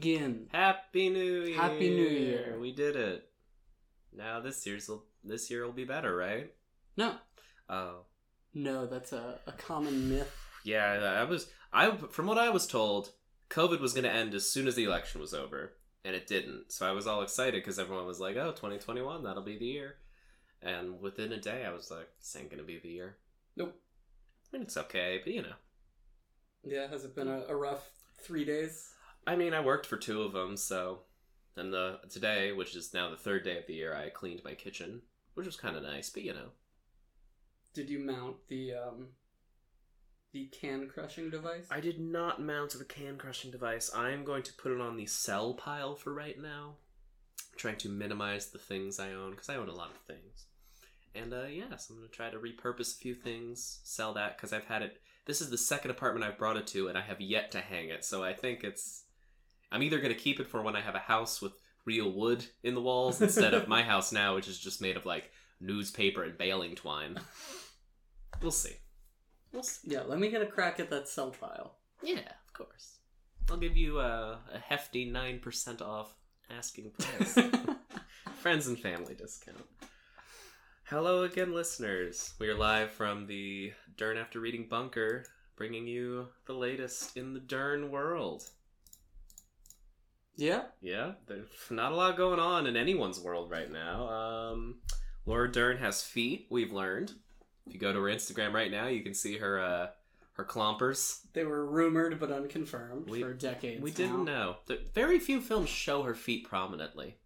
begin. Happy New Year! Happy New Year. We did it. Now this year's will this year will be better, right? No, Oh, no, that's a, a common myth. yeah. I was I from what I was told, COVID was going to end as soon as the election was over, and it didn't. So I was all excited because everyone was like, "Oh, 2021, that'll be the year." And within a day, I was like, "This ain't gonna be the year." Nope. I mean, it's okay, but you know. Yeah, has it been a, a rough three days? I mean, I worked for two of them, so and the today, which is now the third day of the year, I cleaned my kitchen, which was kind of nice. But you know, Did you mount the um the can crushing device? I did not mount the can crushing device. I am going to put it on the sell pile for right now, I'm trying to minimize the things I own because I own a lot of things. And uh, yes, I'm going to try to repurpose a few things, sell that because I've had it. This is the second apartment I've brought it to, and I have yet to hang it. So I think it's. I'm either going to keep it for when I have a house with real wood in the walls instead of my house now, which is just made of like newspaper and baling twine. We'll see. We'll see. yeah, let me get a crack at that cell file. Yeah, of course. I'll give you a, a hefty 9% off asking price. Friends and family discount. Hello again, listeners. We are live from the Dern After Reading Bunker, bringing you the latest in the Dern world. Yeah, Yeah, there's not a lot going on in anyone's world right now. Um, Laura Dern has feet, we've learned. If you go to her Instagram right now, you can see her uh, her clompers. they were rumored but unconfirmed We- for decades. We now. didn't know. Very few films show her feet prominently.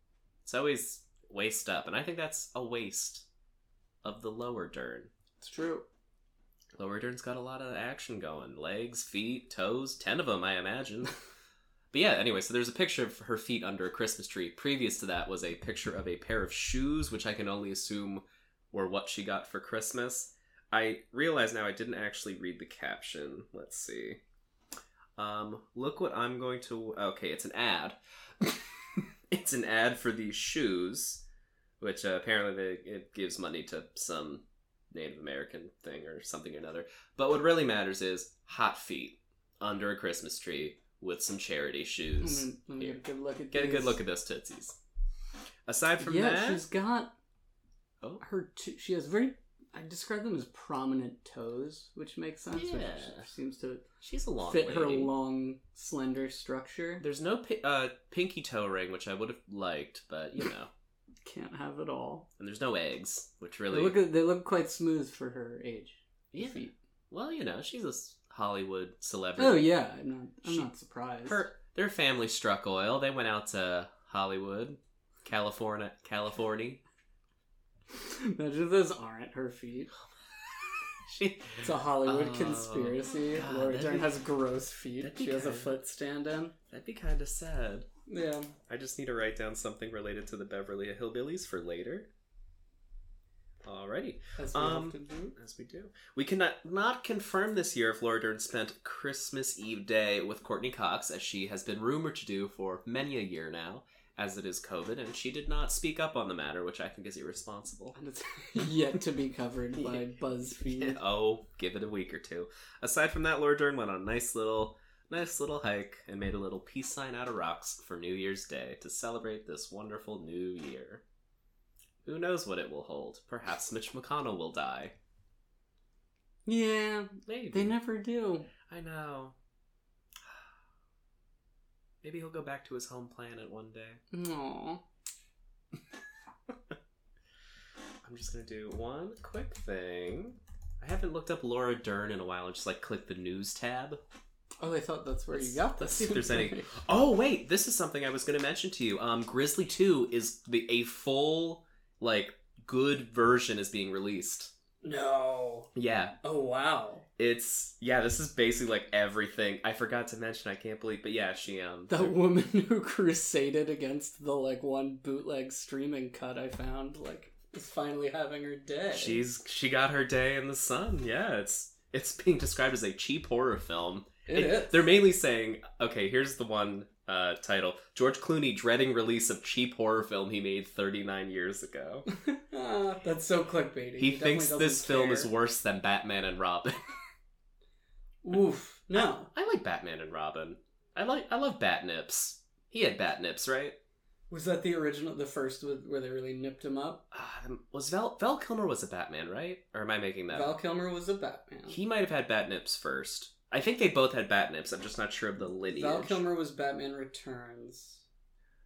It's always waist up, and I think that's a waste of the lower Dern. It's true. Lower Dern's got a lot of action going. Legs, feet, toes, ten of them, I imagine. but yeah, anyway, so there's a picture of her feet under a Christmas tree. Previous to that was a picture of a pair of shoes, which I can only assume were what she got for Christmas. I realize now I didn't actually read the caption. Let's see. Um, look what I'm going to. Okay, it's an ad. it's an ad for these shoes, which uh, apparently they, it gives money to some Native American thing or something or another. But what really matters is hot feet under a Christmas tree with some charity Let shoes. me, let me get a good look at Get a good these. look at those tootsies. Aside from yeah, that, she's got oh, her. Two, she has very. I describe them as prominent toes, which makes sense. which Yeah. seems to she's a long fit her long, slender structure. There's no pi- uh, pinky toe ring, which I would have liked, but you know. Can't have it all. and there's no eggs, which They really. look. They look quite smooth for her age. yeah. Feet. Well, you know, she's a Hollywood celebrity. Oh yeah, I'm not. I'm She- not surprised. Her their family struck oil. They went out to Hollywood, California, California. Imagine those aren't her feet. She It's a Hollywood Oh, conspiracy. God, Laura Dern be- has gross feet. that'd She has a kinda- foot stand in. that'd be kind of sad. Yeah. I just need to write down something related to the Beverly Hillbillies for later. Alrighty, As we Um, often do. as we do. We cannot not confirm this year if Laura Dern spent Christmas Eve day with Courteney Cox, as she has been rumored to do for many a year now, as it is COVID, and she did not speak up on the matter, which I think is irresponsible. And it's yet to be covered by BuzzFeed. oh, give it a week or two. Aside from that, Laura Dern went on a nice little, nice little hike and made a little peace sign out of rocks for New Year's Day to celebrate this wonderful new year. Who knows what it will hold? Perhaps Mitch McConnell will die. Yeah, Maybe. they never do. I know. Maybe he'll go back to his home planet one day. Aww. I'm just gonna do one quick thing. I haven't looked up Laura Dern in a while. I just like click the news tab. Oh, I thought that's where Let's- you got this. let's see if there's any- Oh wait, this is something I was going to mention to you. Um, Grizzly Two is the a full like good version is being released. No. Yeah, Oh wow. it's yeah. This is basically like everything. I forgot to mention. I can't believe, but yeah, she um. That woman who crusaded against the like one bootleg streaming cut I found like is finally having her day. She's she got her day in the sun. Yeah, it's it's being described as a cheap horror film. It. They're mainly saying, okay, here's the one uh, title: George Clooney dreading release of cheap horror film he made 39 years ago. Ah, that's so clickbaity. He definitely thinks this film is worse than Batman and Robin. Oof. No. I like Batman and Robin. I like I love Batnips. He had bat nips, right? Was that the original, the first with, where they really nipped him up? Uh, was Val Val Kilmer was a Batman, right? Or am I making that? Val up? Kilmer was a Batman. He might have had bat nips first. I think they both had Batnips. I'm just not sure of the lineage. Val Kilmer was Batman Returns,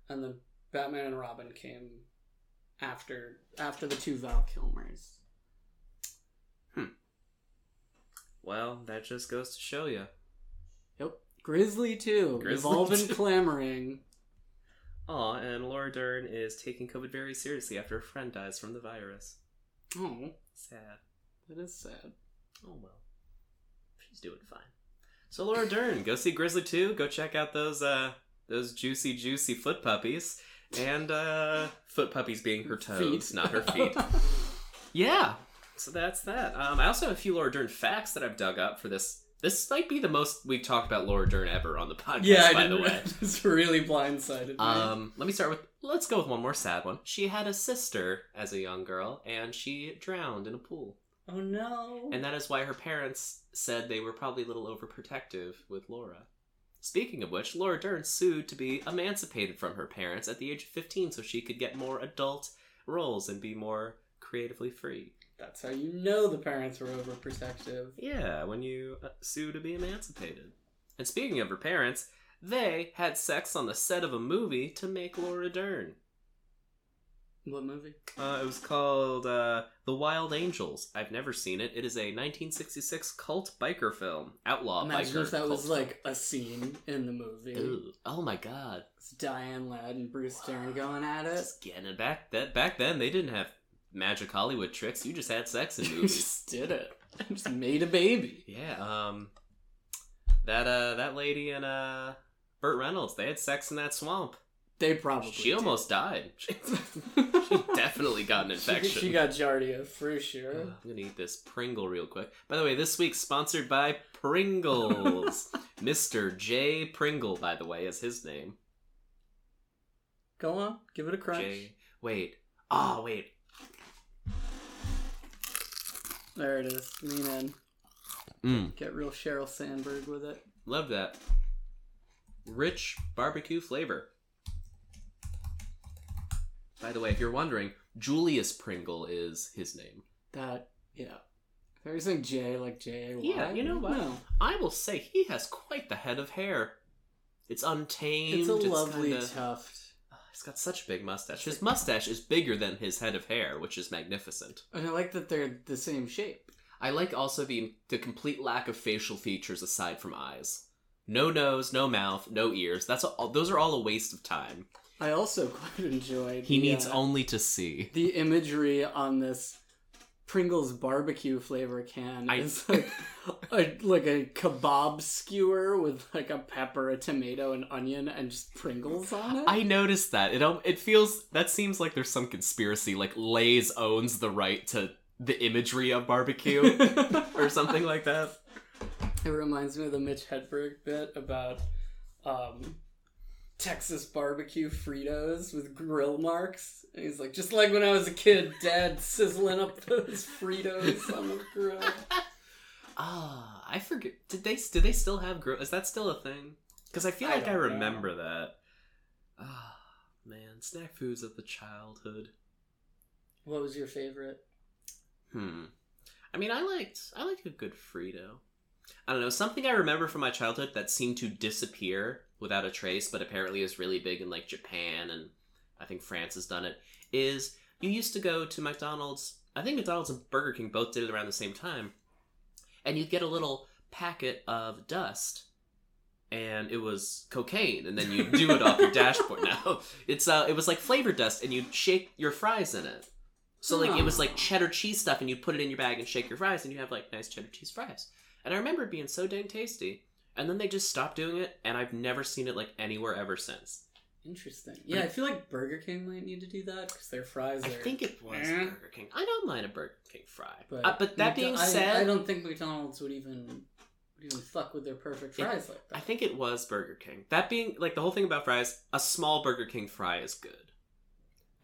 and then Batman and Robin came after after the two Val Kilmers. Hmm. Well, that just goes to show you. Yep. Grizzly too. Grizzly We've all been too. clamoring. Aw, and Laura Dern is taking COVID very seriously after a friend dies from the virus. Oh, Sad. that is sad. Oh well. She's doing fine. So Laura Dern, go see Grizzly 2, go check out those uh those juicy juicy foot puppies. And uh foot puppies being her toes, Feet. not her feet. yeah. So that's that. Um I also have a few Laura Dern facts that I've dug up for this. This might be the most we've talked about Laura Dern ever on the podcast, yeah, I by didn't. the way. It's really blindsided me. Um, let me start with. Let's go with one more sad one. She had a sister as a young girl, and she drowned in a pool, oh no. and that is why her parents said they were probably a little overprotective with Laura. Speaking of which, Laura Dern sued to be emancipated from her parents at the age of fifteen, so she could get more adult roles and be more creatively free. That's how you know the parents were overprotective. Yeah, when you uh, sue to be emancipated. And speaking of her parents, they had sex on the set of a movie to make Laura Dern. What movie? Uh, it was called uh, The Wild Angels. I've never seen it. It is a 1966 cult biker film. Outlaw Imagine biker. if that was like a scene in the movie. film. Ew. Oh my god. It's Diane Ladd and Bruce Dern going at it. Just getting it back. That back then they didn't have magic Hollywood tricks. You just had sex in You movies. just did it. just made a baby. yeah. Um. That uh that lady and uh Burt Reynolds they had sex in that swamp. They probably. She did. almost died. She, she definitely got an infection. She, got Giardia for sure. I'm gonna eat this Pringle real quick. By the way, this week's sponsored by Pringles. Mr. J. Pringle, by the way, is his name. Go on, give it a crunch. J. Wait. Oh, wait. There it is. Lean in. Mm, Get real Sheryl Sandberg with it. love that. Rich barbecue flavor. By the way, if you're wondering, Julius Pringle is his name. That yeah. If saying J like J A Y. Yeah, you know what? No. I will say he has quite the head of hair. It's untamed. It's a lovely kinda- tuft. Ah, he's got such a big mustache. His mustache is bigger than his head of hair, which is magnificent. And I like that they're the same shape. I like also the the complete lack of facial features aside from eyes. No nose, no mouth, no ears. That's all, those are all a waste of time. I also quite enjoyed. He the, needs uh, only to see. the imagery on this Pringles barbecue flavor can I- is like a, like a kebab skewer with like a pepper, a tomato, an onion, and just Pringles on it. I noticed that. It it feels that seems like there's some conspiracy like Lay's owns the right to the imagery of barbecue or something like that. It reminds me of the Mitch Hedberg bit about um, Texas barbecue Fritos with grill marks. And he's like, just like when I was a kid, Dad sizzling up those Fritos on the grill. Ah, I forget. Did they do they still have grill? Is that still a thing? Because I feel I like I, don't know. remember that. Ah, man, snack foods of the childhood. What was your favorite? Hmm. I mean, I liked I liked a good Frito. I don't know something I remember from my childhood that seemed to disappear without a trace, but apparently is really big in like Japan and I think France has done it. Is you used to go to McDonald's. I think McDonald's and Burger King both did it around the same time, and you'd get a little packet of dust. And it was cocaine, and then you do it off your dashboard. Now it's uh, it was like flavor dust, and you'd shake your fries in it. So like it was like Oh. cheddar cheese stuff, and you put it in your bag and shake your fries, and you have like nice cheddar cheese fries. And I remember it being so dang tasty. And then they just stopped doing it, and I've never seen it like anywhere ever since. Interesting. Yeah, I feel like Burger King might need to do that because their fries are. I think it was Eh. Burger King. I don't mind a Burger King fry, But, but, uh, but that McDo- being said, I, don't think McDonald's would even would even fuck with their perfect It- fries like that. I think it was Burger King. That being like the whole thing about fries, a small Burger King fry is good.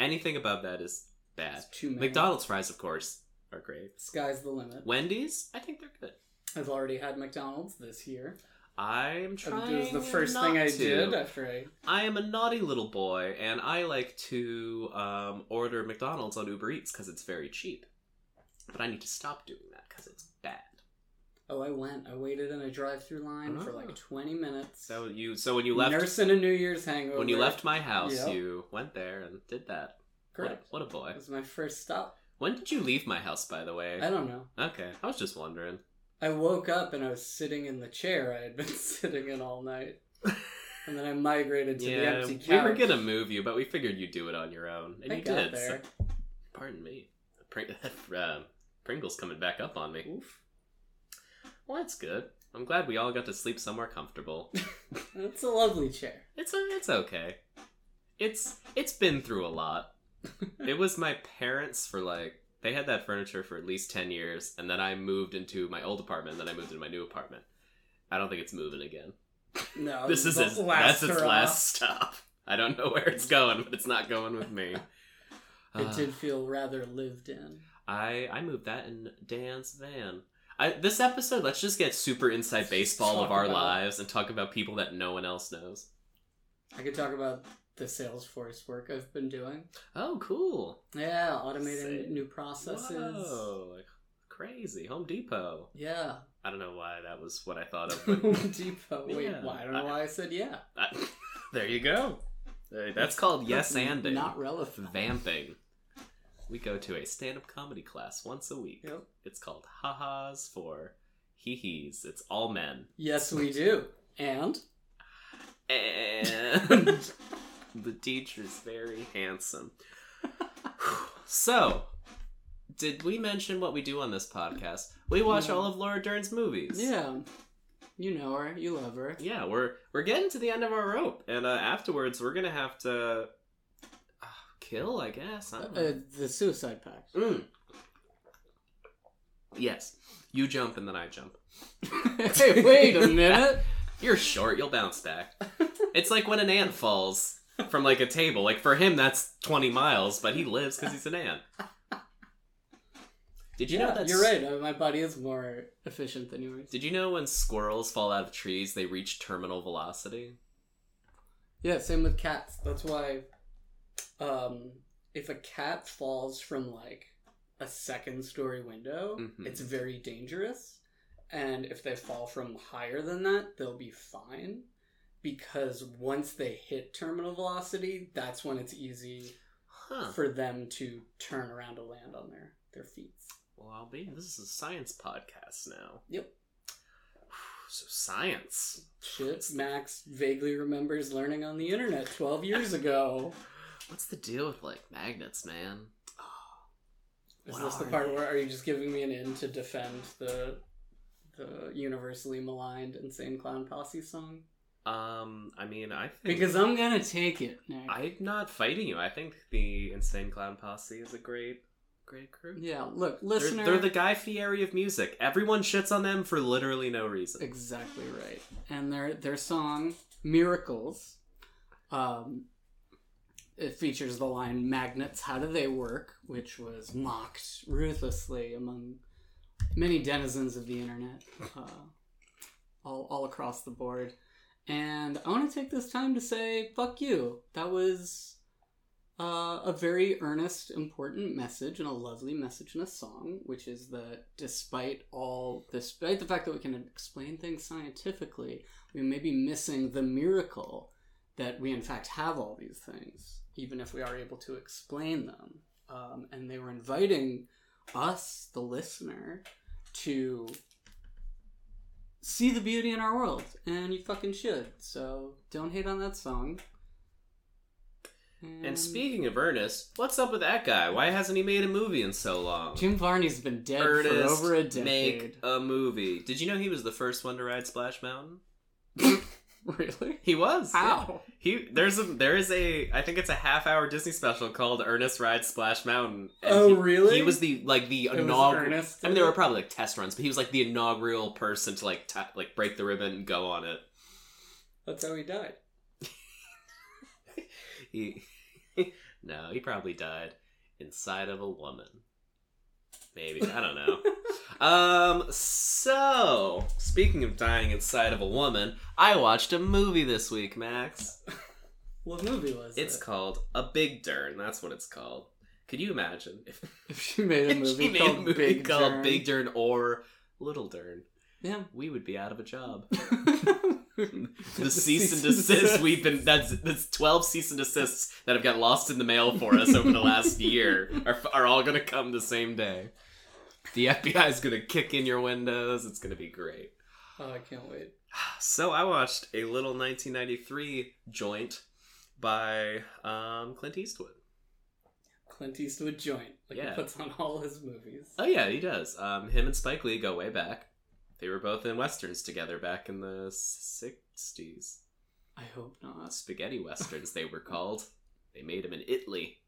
Anything above that is bad. It's too many. McDonald's fries, of course, are great. Sky's the limit. Wendy's, I think they're good. I've already had McDonald's this year. I'm It trying. was the first thing I to. did after I. I am a naughty little boy, and I like to um, order McDonald's on Uber Eats because it's very cheap. But I need to stop doing that because it's bad. Oh, I went. I waited in a drive-through line for Oh. like 20 minutes. So you, so when you left, nursing a New Year's hangover. when you left my house, Yep. you went there and did that. What, correct. what a boy. It was my first stop. When did you leave my house, by the way? I don't know. Okay, I was just wondering. I woke up and I was sitting in the chair I had been sitting in all night, and then I migrated to the empty couch. we were gonna move you, but we figured you'd do it on your own, and I you did. there. so- pardon me. Pring- uh, Pringle's coming back up on me. Oof. Well, that's good. I'm glad we all got to sleep somewhere comfortable. It's a lovely chair. It's a, it's okay. It's it's been through a lot. it was my parents for like they had that furniture for at least 10 years and then I moved into my old apartment and then I moved into my new apartment. I don't think it's moving again. No, this is the its, last that's its last stop. I don't know where it's going, but it's not going with me. It Uh, did feel rather lived in. I I moved that in Dan's van. I, this episode, let's just get super inside baseball of our lives and talk about people that no one else knows. I could talk about the Salesforce work I've been doing. Oh, cool! Yeah, automating new processes. Whoa, like crazy. Home Depot. Yeah. I don't know why that was what I thought of. Home Depot. Wait, Yeah. why? I don't know why I said yeah. I- there you go. Uh, That's called yes anding. Not relevant. Vamping. We go to a stand-up comedy class once a week. Yep. It's called ha-has for hee-hees. It's all men. Yes, we do. And And the teacher's very handsome. So, did we mention what we do on this podcast? We watch No. all of Laura Dern's movies. yeah, you know her, you love her. Yeah, we're we're getting to the end of our rope, and uh, afterwards we're gonna have to uh, kill, I guess. I Uh, uh, the Suicide Pact. Mm. Yes, you jump and then I jump. hey, wait a minute. You're short, you'll bounce back. It's like when an ant falls from like a table. Like for him, that's 20 miles, but he lives because he's an ant. Did you know that? you're right. Uh, my body is more efficient than yours. Did you know when squirrels fall out of trees, they reach terminal velocity? Yeah, same with cats. That's why, um, if a cat falls from like a second story window, Mhm. it's very dangerous. And if they fall from higher than that, they'll be fine. Because once they hit terminal velocity, that's when it's easy Huh. for them to turn around to land on their, their feet. Well, I'll be. This is a science podcast now. Yep. So science. Shit, Max vaguely remembers learning on the internet 12 years ago. What's the deal with like magnets, man? Is this the part they? where are you just giving me an in to defend the the universally maligned Insane Clown Posse song? Um, I mean, I think Because I'm gonna take it, Nick. I'm not fighting you. I think the Insane Clown Posse is a great, great crew. yeah, look, They're, listener. they're the Guy Fieri of music. Everyone shits on them for literally no reason. exactly right. And their their song Miracles, um, it features the line "Magnets, how do they work?" which was mocked ruthlessly among many denizens of the internet, uh, all all across the board. And I want to take this time to say, fuck you. That was uh, a very earnest, important message and a lovely message in a song, which is that despite all, despite the fact that we can explain things scientifically, we may be missing the miracle that we in fact have all these things, even if we are able to explain them. Um, and they were inviting us, the listener, to see the beauty in our world, and you fucking should. So don't hate on that song. And speaking of Ernest, what's up with that guy? Why hasn't he made a movie in so long? Jim Varney's been dead Ernest, for over a decade. make a movie. Did you know he was the first one to ride Splash Mountain? really? He was. yeah. How? He there's a there is a I think it's a half hour Disney special called Ernest Rides Splash Mountain. Oh, he- really? He was the like the inaugural. Ernest I mean, there were probably like test runs, but he was like the inaugural person to like ta like break the ribbon and go on it. That's how he died. He no, he probably died inside of a woman. Maybe I don't know. um. So speaking of dying inside of a woman, I watched a movie this week, Max. what movie was it? It's it? called A Big Dern. That's what it's called. Could you imagine if, If she made a movie made called a movie Big called Dern. Big Dern or Little Dern? Yeah. We would be out of a job. the the cease and desist we've been that's that's 12 cease and desists that have got lost in the mail for us over the last year are, are all gonna come the same day the fbi is gonna kick in your windows it's gonna be great Oh, I can't wait. so i watched a little 1993 joint by um, clint eastwood Clint Eastwood joint. Like Yeah. he puts on all his movies. oh yeah he does um, him and spike lee go way back they were both in westerns together back in the 60s I hope not. spaghetti westerns they were called they made them in italy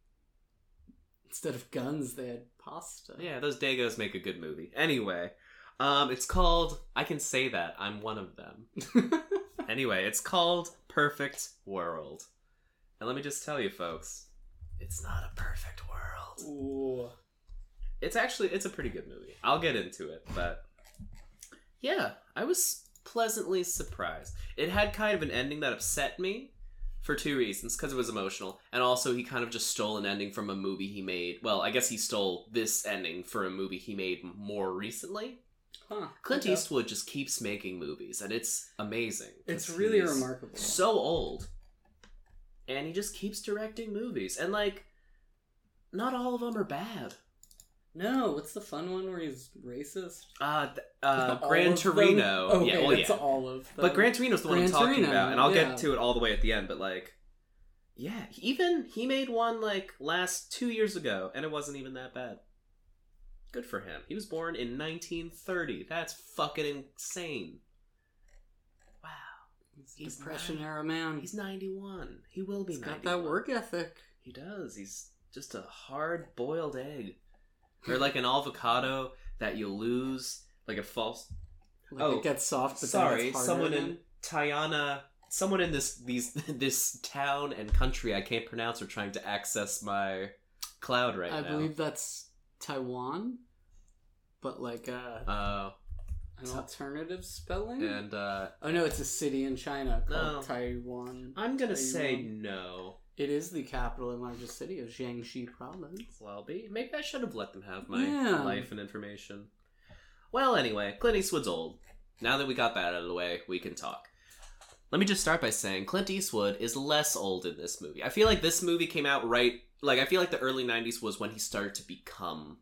Instead of guns, they had pasta. Yeah, those Dagos make a good movie. Anyway, um, it's called. I can say that I'm one of them. Anyway, it's called Perfect World, and let me just tell you, folks, it's not a perfect world. Ooh. It's actually it's a pretty good movie. I'll get into it, but yeah, I was pleasantly surprised. It had kind of an ending that upset me for two reasons because it was emotional and also he kind of just stole an ending from a movie he made well i guess he stole this ending for a movie he made more recently Huh. clint okay. eastwood just keeps making movies and it's amazing It's really remarkable. so old and he just keeps directing movies and like not all of them are bad No, what's the fun one where he's racist? uh, th- uh gran torino Okay, yeah well that's yeah all of them. But Gran Torino's the one I'm talking Torino, about, and I'll yeah. get to it all the way at the end. But like, yeah, even he made one like last two years ago, and it wasn't even that bad. Good for him. He was born in 1930. That's fucking insane. Wow, He's he's Depression era man. he's 91. He will be. He's got 91. that work ethic. He does. He's just a hard boiled egg, or like an avocado that you lose, like a false Like Oh, it gets soft, but then Sorry, someone in Tiana, someone in this these this town and country I can't pronounce are trying to access my cloud right I now. I believe that's Taiwan, but like uh, Uh, an alternative spelling. and uh, oh no, it's a city in China called No. Taiwan. I'm gonna say no. It is the capital and largest city of Jiangxi province. Well, be maybe I should have let them have my Yeah. life and information. Well, anyway, Clint Eastwood's old. Now that we got that out of the way, we can talk. Let me just start by saying Clint Eastwood is less old in this movie. I feel like this movie came out right like I feel like the early 90s was when he started to become.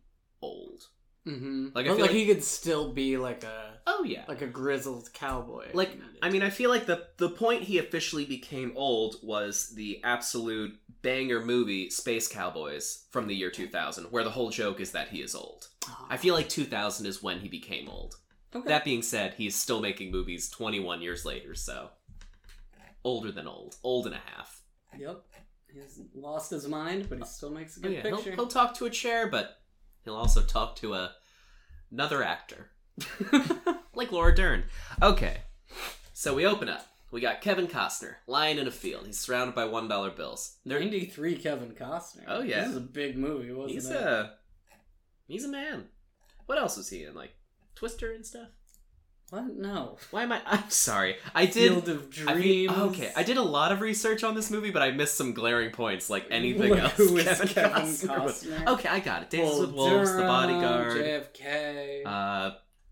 Mm-hmm. Like, I but feel like, like- he could still be like a Oh yeah. like a grizzled cowboy. Like I mean I feel like the the point he officially became old was the absolute banger movie Space Cowboys from the year 2000 where the whole joke is that he is old. I feel like 2000 is when he became old. okay. That being said, he's still making movies 21 years later, so older than old, old and a half. Yep. He's lost his mind, but he still makes a Oh, good yeah, he'll, picture. he'll talk to a chair, but he'll also talk to a another actor, like Laura Dern. Okay, so we open up. We got Kevin Costner lying in a field. He's surrounded by one dollar bills. They're, 93 Kevin Costner. Oh, yeah. This is a big movie, wasn't he's it? a he's a man. What else was he in? Like Twister and stuff. What? No. Why am I? I'm sorry. I did. Field of I Dreams. mean, okay, I did a lot of research on this movie, but I missed some glaring points, like anything Look else. who is Kevin was- Costner. Okay, I got it. Dances Bull with Wolves, The Durham, Bodyguard, JFK, uh,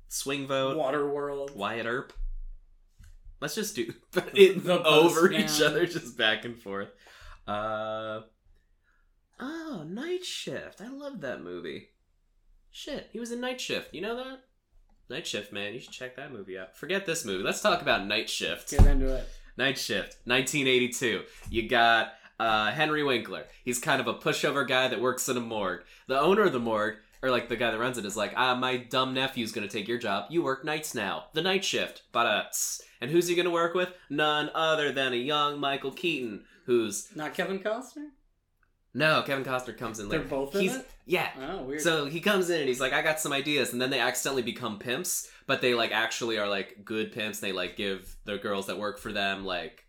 Swing Vote, Waterworld. Wyatt Earp. Let's just do it The over Postman. each other, just back and forth. Uh, oh, Night Shift. I love that movie. Shit, he was in Night Shift. You know that? Night Shift, man. You should check that movie out. Forget this movie. Let's talk about Night Shift. Get into it. Night Shift, 1982. You got uh, Henry Winkler. He's kind of a pushover guy that works in a morgue. The owner of the morgue, or like the guy that runs it, is like, ah, my dumb nephew's gonna take your job. You work nights now. The night shift. But And who's he gonna work with? None other than a young Michael Keaton, who's Not Kevin Costner? No Kevin Costner comes in They're later. both in He's it? yeah. Oh, weird. So he comes in and he's like, I got some ideas, and then they accidentally become pimps, but they like actually are like good pimps. They like give the girls that work for them like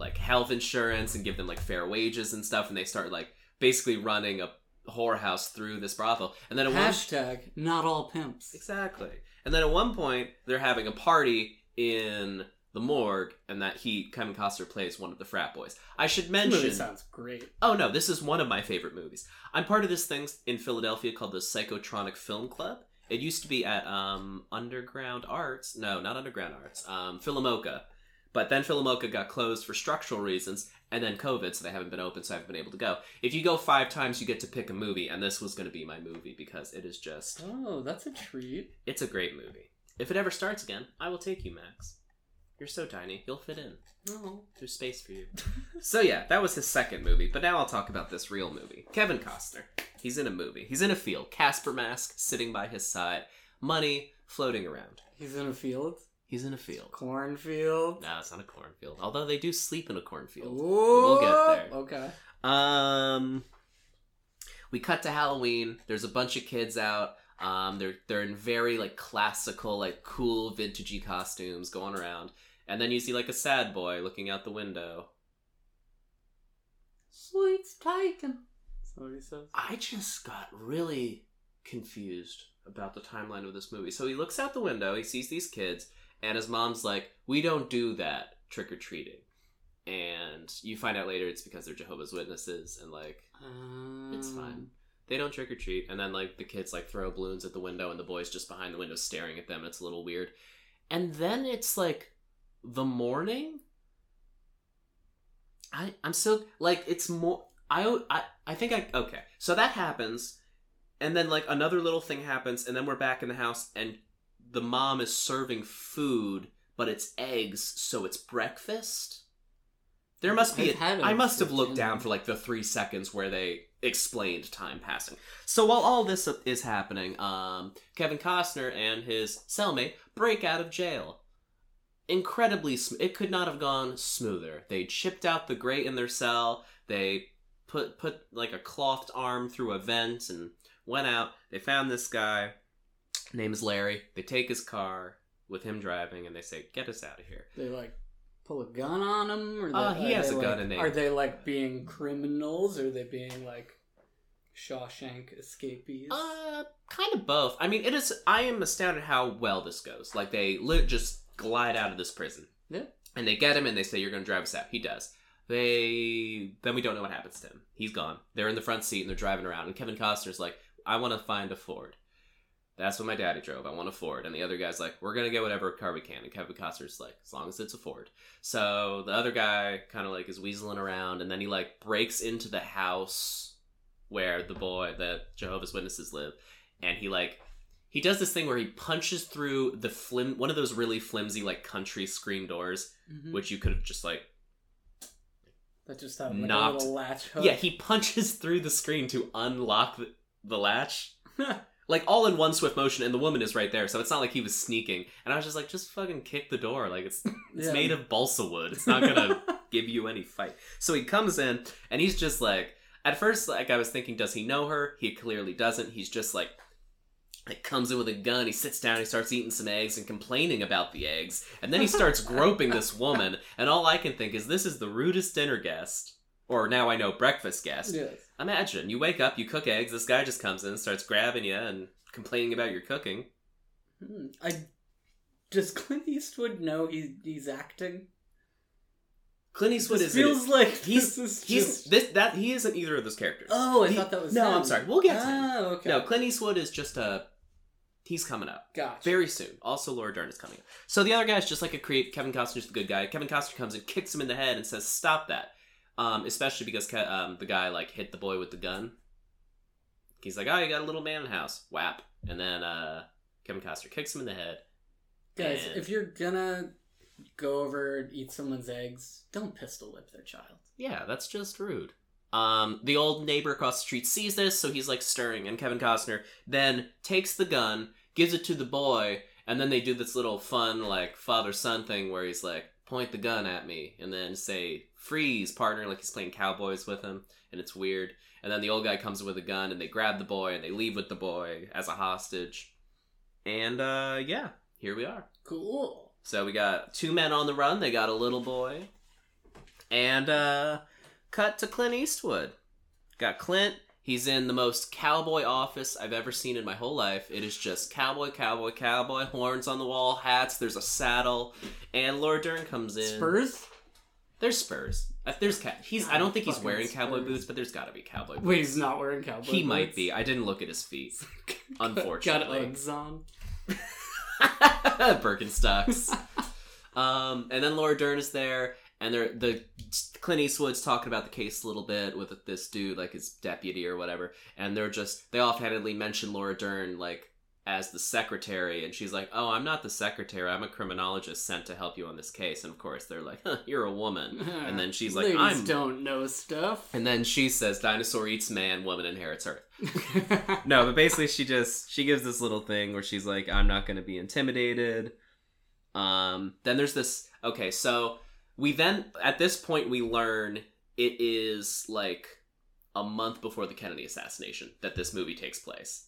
like health insurance and give them like fair wages and stuff, and they start like basically running a whorehouse through this brothel. And then at one Hashtag not all pimps. Exactly. And then at one point, they're having a party in the morgue, and that he, Kevin Costner, plays one of the frat boys. I should This mention. movie sounds great. Oh no, this is one of my favorite movies. I'm part of this thing in Philadelphia called the Psychotronic Film Club. It used to be at um, Underground Arts. No, not Underground Arts. Um, PhilaMOCA. But then PhilaMOCA got closed for structural reasons, and then COVID, so they haven't been open, so I haven't been able to go. If you go five times, you get to pick a movie, and this was going to be my movie because it is just. Oh, that's a treat. It's a great movie. If it ever starts again, I will take you, Max. You're so tiny, you'll fit in. Oh. There's space for you. so yeah, that was his second movie. But now I'll talk about this real movie. Kevin Costner. He's in a movie. He's in a field. Casper mask sitting by his side. Money floating around. He's in a field. He's in a field. Cornfield. No, it's not a cornfield. Although they do sleep in a cornfield. We'll get there. Okay. Um, we cut to Halloween. There's a bunch of kids out. Um, they're they're in very like classical, like cool, vintagey costumes going around. And then you see like a sad boy looking out the window. Sweet's taken. He says. I just got really confused about the timeline of this movie. So he looks out the window, he sees these kids, and his mom's like, "We don't do that trick or treating." And you find out later it's because they're Jehovah's Witnesses, and like It's Um, fine. they don't trick or treat. And then like the kids like throw balloons at the window, and the boy's just behind the window staring at them. It's a little weird. And then it's like the morning. I I'm still like it's more. I I I think I okay. So that happens, and then like another little thing happens, and then we're back in the house, and the mom is serving food, but it's eggs, so it's breakfast. There must be. A, I must have looked down for like the three seconds where they explained time passing. So while all this is happening, um, Kevin Costner and his cellmate break out of jail. Incredibly, sm- it could not have gone smoother. They chipped out the grate in their cell. They put put like a clothed arm through a vent and went out. They found this guy. Name is Larry. They take his car with him driving, and they say, "Get us out of here." They like pull a gun on him, or they, Uh, he are has they, a gun like- and they- Are they like being criminals, or are they being like Shawshank escapees? Uh, kind of both. I mean, it is. I am astounded how well this goes. Like they lit just glide out of this prison. Yeah. And they get him, and they say, "You're going to drive us out." He does. They then we don't know what happens to him. He's gone. They're in the front seat and they're driving around. And Kevin Costner's like, "I want to find a Ford." That's what my daddy drove. I want a Ford. And the other guy's like, "We're gonna get whatever car we can." And Kevin Costner's like, "As long as it's a Ford." So the other guy kind of like is weaseling around, and then he like breaks into the house where the boy that Jehovah's Witnesses live, and he like he does this thing where he punches through the flim one of those really flimsy like country screen doors, Mhm. which you could have just like that just have like knocked- a little latch hook. yeah he punches through the screen to unlock the, the latch. Like all in one swift motion, and the woman is right there, so it's not like he was sneaking. And I was just like, just fucking kick the door. Like it's it's Yeah. made of balsa wood. It's not gonna give you any fight. So he comes in and he's just like at first like I was thinking does he know her? He clearly doesn't. He's just like like comes in with a gun, he sits down, he starts eating some eggs and complaining about the eggs. And then he starts groping this woman, and all I can think is this is the rudest dinner guest. Or now I know breakfast guest. yes. Imagine you wake up, you cook eggs, this guy just comes in starts grabbing you and complaining about your cooking. Hmm. I does Clint Eastwood know he, he's acting? Clint Eastwood This is feels like he's this is he's this that he isn't either of those characters. Oh, I He- thought that was no. him. I'm sorry. We'll get to him. Oh, okay. No, Clint Eastwood is just a. He's coming up Gotcha. very soon. Also, Laura Dern is coming up. So the other guy's just like a creep. Kevin Costner's the good guy. Kevin Costner comes and kicks him in the head and says, "Stop that!" Um, especially because Ke- um, the guy like hit the boy with the gun. He's like, "Oh, you got a little man in the house." Whap, and then uh, Kevin Costner kicks him in the head. Guys, And- if you're gonna go over and eat someone's eggs, don't pistol whip their child. Yeah, that's just rude. Um, the old neighbor across the street sees this, so he's like stirring, and Kevin Costner then takes the gun, gives it to the boy, and then they do this little fun like father son thing where he's like, point the gun at me, and then say, freeze, partner, like he's playing cowboys with him, and it's weird. And then the old guy comes with a gun, and they grab the boy, and they leave with the boy as a hostage. And uh, yeah, here we are. Cool. So we got two men on the run. They got a little boy, and uh, cut to Clint Eastwood. Got Clint He's in the most cowboy office I've ever seen in my whole life. It is just cowboy, cowboy, cowboy, horns on the wall, hats, there's a saddle, and Laura Dern comes in. Spurs? There's spurs. Uh, There's ca- he's I don't think he's wearing cowboy Spurs. boots, but there's got to be cowboy boots. Wait, he's not wearing cowboy he might be. I didn't look at his feet. Unfortunately, got. Uggs on. Birkenstocks. um, and then Laura Dern is there, and they're the Clint Eastwood's talking about the case a little bit with this dude, like his deputy or whatever, and they're just they offhandedly mention Laura Dern like as the secretary, and she's like, "Oh, I'm not the secretary. I'm a criminologist sent to help you on this case." And of course, they're like, huh, "You're a woman," and then she's like, "I'm." don't know stuff. And then she says, "Dinosaur eats man, woman inherits earth." no, but basically she just she gives this little thing where she's like, I'm not gonna be intimidated. Um then there's this okay, so we then at this point we learn it is like a month before the Kennedy assassination that this movie takes place.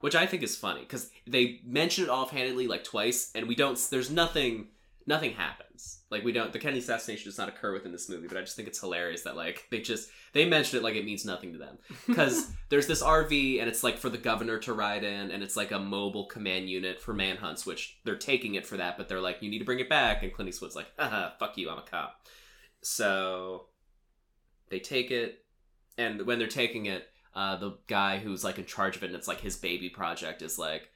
Which I think is funny, because they mention it offhandedly like twice, and we don't there's nothing nothing happens. Like we don't the Kennedy assassination does not occur within this movie, but I just think it's hilarious that like they just they mention it like it means nothing to them because there's this RV and it's like for the governor to ride in, and it's like a mobile command unit for manhunts, which they're taking it for that, but they're like, you need to bring it back, and Clint Eastwood's like, haha, fuck you, I'm a cop. So they take it, and when they're taking it, uh, the guy who's like in charge of it, and it's like his baby project, is like,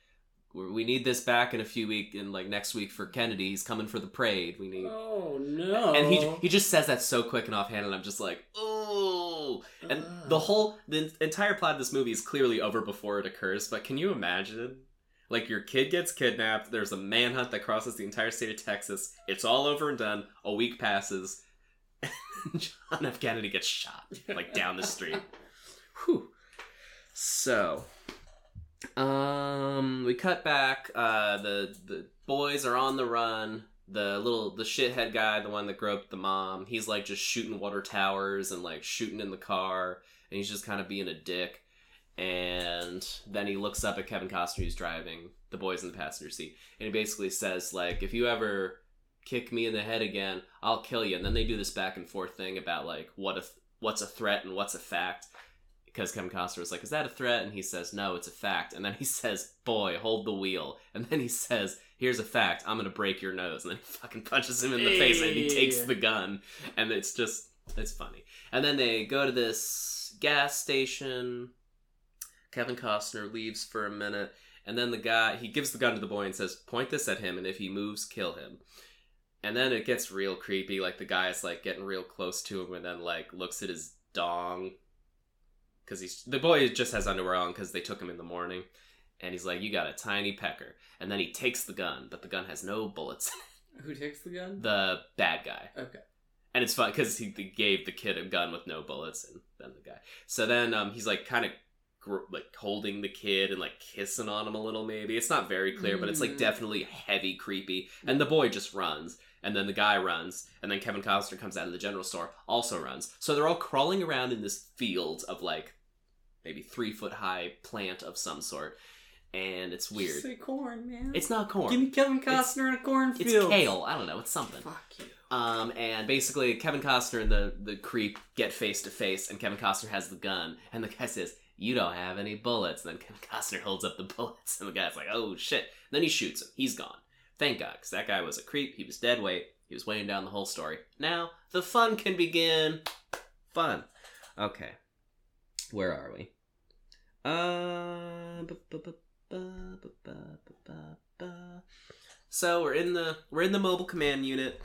we need this back in a few week, in like next week for Kennedy. He's coming for the parade. We need. oh no! And he he just says that so quick and offhand, and I'm just like, oh. And ah. the whole the entire plot of this movie is clearly over before it occurs. But can you imagine? Like your kid gets kidnapped. There's a manhunt that crosses the entire state of Texas. It's all over and done. A week passes. John F. Kennedy gets shot like down the street. Whew. So, um, we cut back. Uh, the the boys are on the run. The little the shithead guy, the one that groped the mom, he's like just shooting water towers and like shooting in the car, and he's just kind of being a dick. And then he looks up at Kevin Costner, who's driving the boys in the passenger seat, and he basically says like, "If you ever kick me in the head again, I'll kill you." And then they do this back and forth thing about like what a th- what's a threat and what's a fact because Kevin Costner was like, "Is that a threat?" And he says, "No, it's a fact." And then he says, "Boy, hold the wheel." And then he says, "Here's a fact. I'm gonna break your nose." And then he fucking punches him in the face, and he takes the gun. And it's just, it's funny. And then they go to this gas station. Kevin Costner leaves for a minute, and then the guy he gives the gun to the boy and says, "Point this at him, and if he moves, kill him." And then it gets real creepy. Like the guy's like getting real close to him, and then like looks at his dong because he's the boy just has underwear on because they took him in the morning, and he's like, "You got a tiny pecker," and then he takes the gun, but the gun has no bullets. Who takes the gun? the bad guy, okay. and it's fun because he he gave the kid a gun with no bullets, and then the guy. So then um, he's like kind of gr- like holding the kid and like kissing on him a little. Maybe it's not very clear, but it's like Mm. definitely heavy creepy. And the boy just runs, and then the guy runs, and then Kevin Costner comes out of the general store, also runs. So they're all crawling around in this field of like maybe three foot high plant of some sort, and it's Just weird. say corn, man. It's not corn. Give me Kevin It's- Costner in a cornfield. it's kale. I don't know. It's something. Fuck you. Um, and basically, Kevin Costner and the the creep get face to face, and Kevin Costner has the gun, and the guy says, "You don't have any bullets." And then Kevin Costner holds up the bullets, and the guy's like, "Oh shit!" And then he shoots him. He's gone. Thank God, because that guy was a creep. He was dead weight. He was weighing down the whole story. Now the fun can begin. Fun. Okay. Where are we? So we're in the we're in the mobile command unit.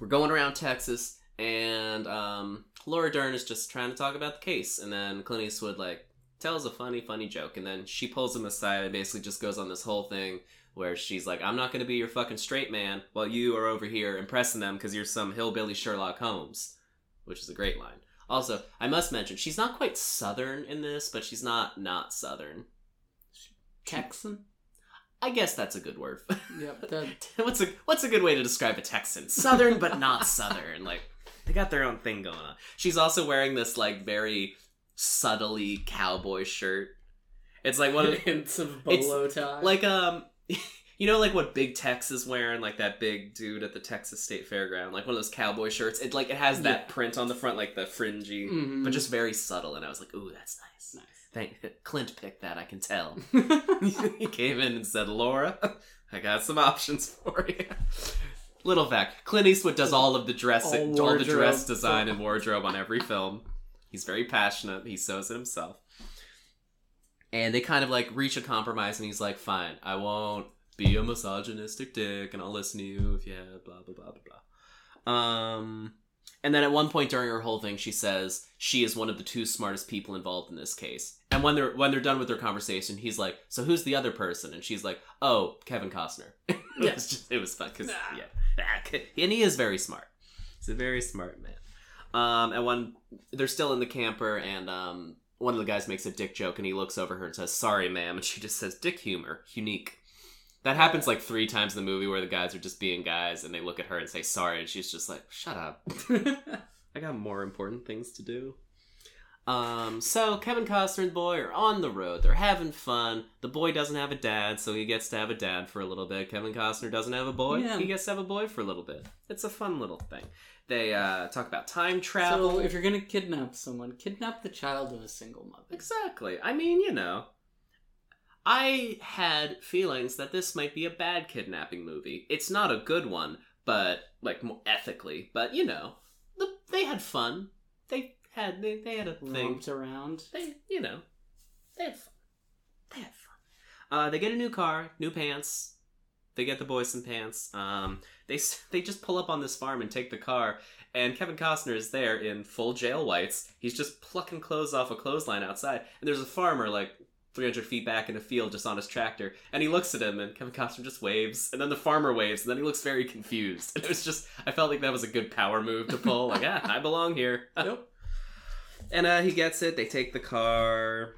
We're going around Texas, and um, Laura Dern is just trying to talk about the case, and then Clint Eastwood like tells a funny, funny joke, and then she pulls him aside and basically just goes on this whole thing where she's like, "I'm not going to be your fucking straight man while you are over here impressing them because you're some hillbilly Sherlock Holmes," which is a great line. Also, I must mention she's not quite Southern in this, but she's not not Southern. Texan. I guess that's a good word. Yep. That, what's a what's a good way to describe a Texan? Southern but not southern. Like they got their own thing going on. She's also wearing this like very subtly cowboy shirt. It's like one of hints of bolo tie. like um You know, like what Big Tex is wearing, like that big dude at the Texas State Fairground, like one of those cowboy shirts. It like it has that Yeah. print on the front, like the fringy, Mhm. but just very subtle. And I was like, ooh, that's nice. Nice. Thank Clint picked that. I can tell. he came in and said, Laura, I got some options for you. Little fact: Clint Eastwood does all of the dress, All all, the dress design and wardrobe on every film. He's very passionate. He sews it himself. And they kind of like reach a compromise, and he's like, "Fine, I won't be a misogynistic dick, and I'll listen to you if you have blah blah blah blah blah." Um, and then at one point during her whole thing, she says she is one of the two smartest people involved in this case. And when they're when they're done with their conversation, he's like, "So who's the other person?" And she's like, "Oh, Kevin Costner." it Yeah. was just it was fun because Nah. yeah, Ah, and he is very smart. He's a very smart man. Um, and when they're still in the camper, and um, one of the guys makes a dick joke, and he looks over her and says, "Sorry, ma'am," and she just says, "Dick humor, unique." That happens like three times in the movie where the guys are just being guys, and they look at her and say sorry, and she's just like, "Shut up." I got more important things to do. Um, so Kevin Costner and the boy are on the road. They're having fun. The boy doesn't have a dad, so he gets to have a dad for a little bit. Kevin Costner doesn't have a boy. Yeah. He gets to have a boy for a little bit. It's a fun little thing. They uh, talk about time travel. so if you're gonna kidnap someone, kidnap the child of a single mother. Exactly. I mean, you know. I had feelings that this might be a bad kidnapping movie. It's not a good one, but like more ethically. But you know, the, they had fun. They had they, they had a thing. Romped around. They you know, they had fun. They had fun. Uh, they get a new car, new pants. They get the boys some pants. Um, they they just pull up on this farm and take the car. And Kevin Costner is there in full jail whites. He's just plucking clothes off a clothesline outside. And there's a farmer like 300 feet back in a field just on his tractor. And he looks at him, and Kevin Costner just waves. And then the farmer waves, and then he looks very confused. And it was just, I felt like that was a good power move to pull. Like, ah, I belong here. Yep. And uh, he gets it. They take the car,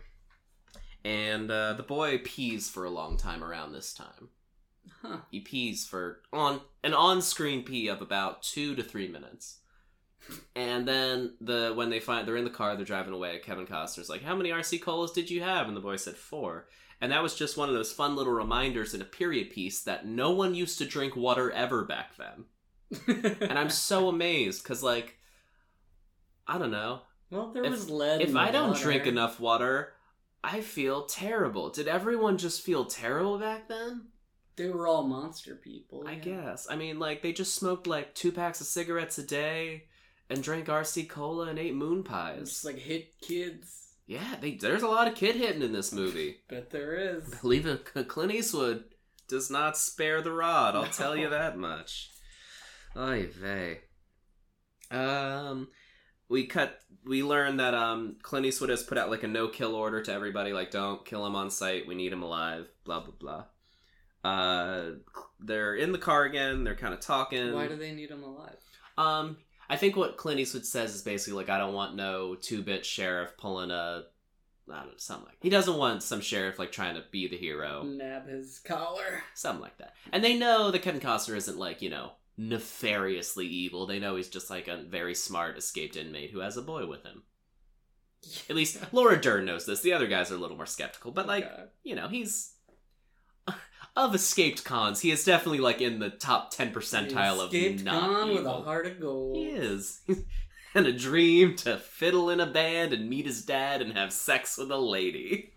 and uh, the boy pees for a long time around this time. Huh. He pees for on an on-screen pee of about two to three minutes. And then the when they find they're in the car, they're driving away. Kevin Costner's like, "How many RC colas did you have?" And the boy said four. And that was just one of those fun little reminders in a period piece that no one used to drink water ever back then. And I'm so amazed because, like, I don't know. well, there if- was lead. If I don't water. drink enough water, I feel terrible. Did everyone just feel terrible back then? They were all monster people. I yeah. guess. I mean, like, they just smoked like two packs of cigarettes a day and drank RC Cola and ate moon pies. Just like hit kids. yeah, they, there's a lot of kid hitting in this movie. Bet there is. Believe it, Clint Eastwood does not spare the rod. I'll tell you that much. Oy vey. Um, we cut. We learned that um Clint Eastwood has put out like a no kill order to everybody. Like, don't kill him on sight. We need him alive. Blah blah blah. Uh, they're in the car again. They're kind of talking. Why do they need him alive? Um, I think what Clint Eastwood says is basically like, I don't want no two bit sheriff pulling a, I don't know, something like. He doesn't want some sheriff like trying to be the hero, Nab his collar. something like that. And they know that Kevin Costner isn't like you know nefariously evil. They know he's just like a very smart escaped inmate who has a boy with him. At least Laura Dern knows this. The other guys are a little more skeptical, but like Okay. you know he's. Of escaped cons, he is definitely like in the top ten percentile of escaped not con with a heart of gold. He is. and a dream to fiddle in a band and meet his dad and have sex with a lady.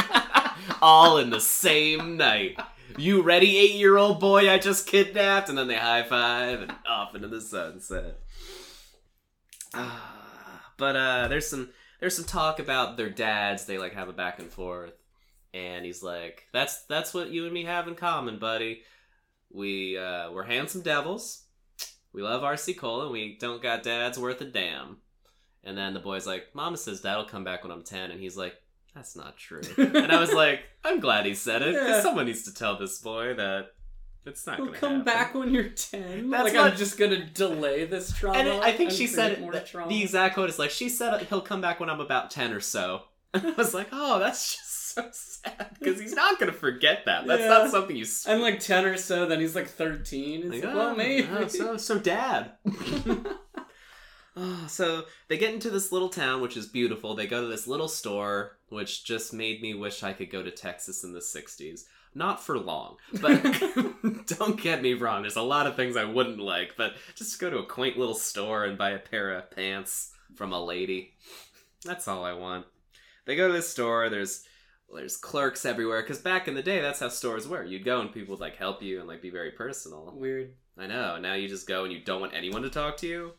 All in the same night. You ready, eight year old boy I just kidnapped? And then they high five and off into the sunset. Ah, but uh there's some there's some talk about their dads, they like have a back and forth. And he's like, That's that's what you and me have in common, buddy. We uh we're handsome devils. We love RC Cola and we don't got dads worth a damn. And then the boy's like, Mama says dad'll come back when I'm 10. And he's like, That's not true. and I was like, I'm glad he said it. Yeah. someone needs to tell this boy that it's not to come happen. back when you're ten. That's like what- I'm just gonna delay this trauma. And it- I think she said it, the, the exact quote is like, she said he'll come back when I'm about 10 or so. And I was like, oh, that's just so sad. Because he's not going to forget that. That's Yeah. not something you s- I'm like ten or so. Then he's like thirteen. It's Like, like, oh, well, maybe. oh, so, so dad. Oh, so they get into this little town, which is beautiful. They go to this little store, which just made me wish I could go to Texas in the 60s. Not for long, but don't get me wrong. There's a lot of things I wouldn't like, but just go to a quaint little store and buy a pair of pants from a lady. That's all I want. They go to this store. There's there's clerks everywhere because back in the day, that's how stores were. You'd go and people would like help you and like be very personal. Weird. I know. Now you just go and you don't want anyone to talk to you,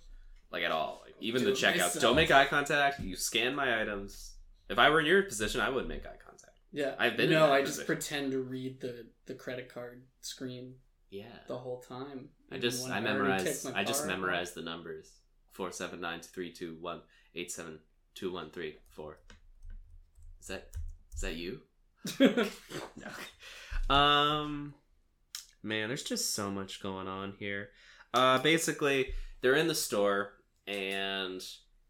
like at all. Like, even Do the checkouts. myself. Don't make eye contact. You scan my items. If I were in your position, I wouldn't make eye contact. Yeah. I've been No, I just pretend to read the the credit card screen Yeah. the whole time. I just I memorize I just memorize the numbers. Four seven nine three two one eight seven two one three four. Is that is that you? No. Um man, there's just so much going on here. Uh basically they're in the store and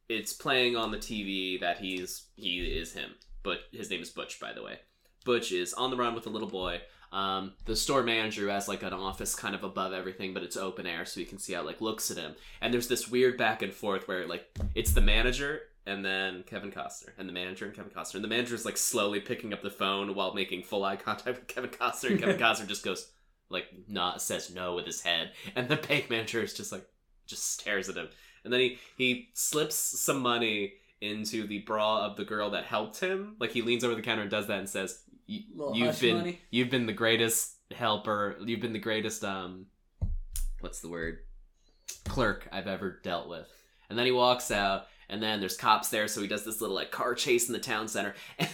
it's playing on the TV that he's he is him. But his name is Butch by the way. Butch is on the run with a little boy. Um, the store manager has like an office kind of above everything, but it's open air, so you can see how it like looks at him. And there's this weird back and forth where like it's the manager and then Kevin Costner, and the manager and Kevin Costner, and the manager is like slowly picking up the phone while making full eye contact with Kevin Costner, and Kevin Costner just goes like not says no with his head, and the bank manager is just like just stares at him, and then he he slips some money into the bra of the girl that helped him. Like he leans over the counter and does that and says, "You- Little "You've been money. you've been the greatest helper. You've been the greatest um, what's the word? Clerk I've ever dealt with." And then he walks out, and then there's cops there, so he does this little like car chase in the town center, and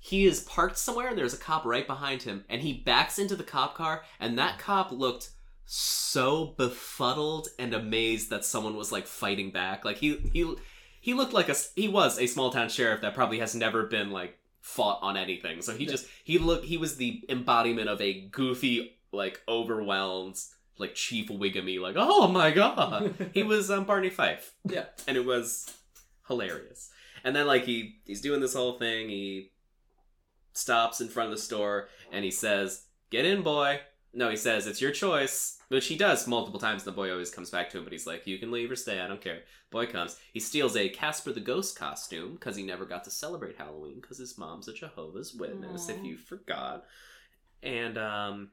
he is parked somewhere, and there's a cop right behind him, and he backs into the cop car, and that cop looked so befuddled and amazed that someone was like fighting back. Like he he he looked like a he was a small town sheriff that probably has never been like fought on anything. So he just he looked he was the embodiment of a goofy like overwhelmed like chief Wiggamy like oh my god. he was um Barney Fife. Yeah. And it was hilarious. And then like he he's doing this whole thing, he stops in front of the store and he says, "Get in, boy." No, he says, "It's your choice." Which he does multiple times. And the boy always comes back to him, but he's like, "You can leave or stay. I don't care." Boy comes. He steals a Casper the Ghost costume because he never got to celebrate Halloween because his mom's a Jehovah's Witness. If you forgot, and um,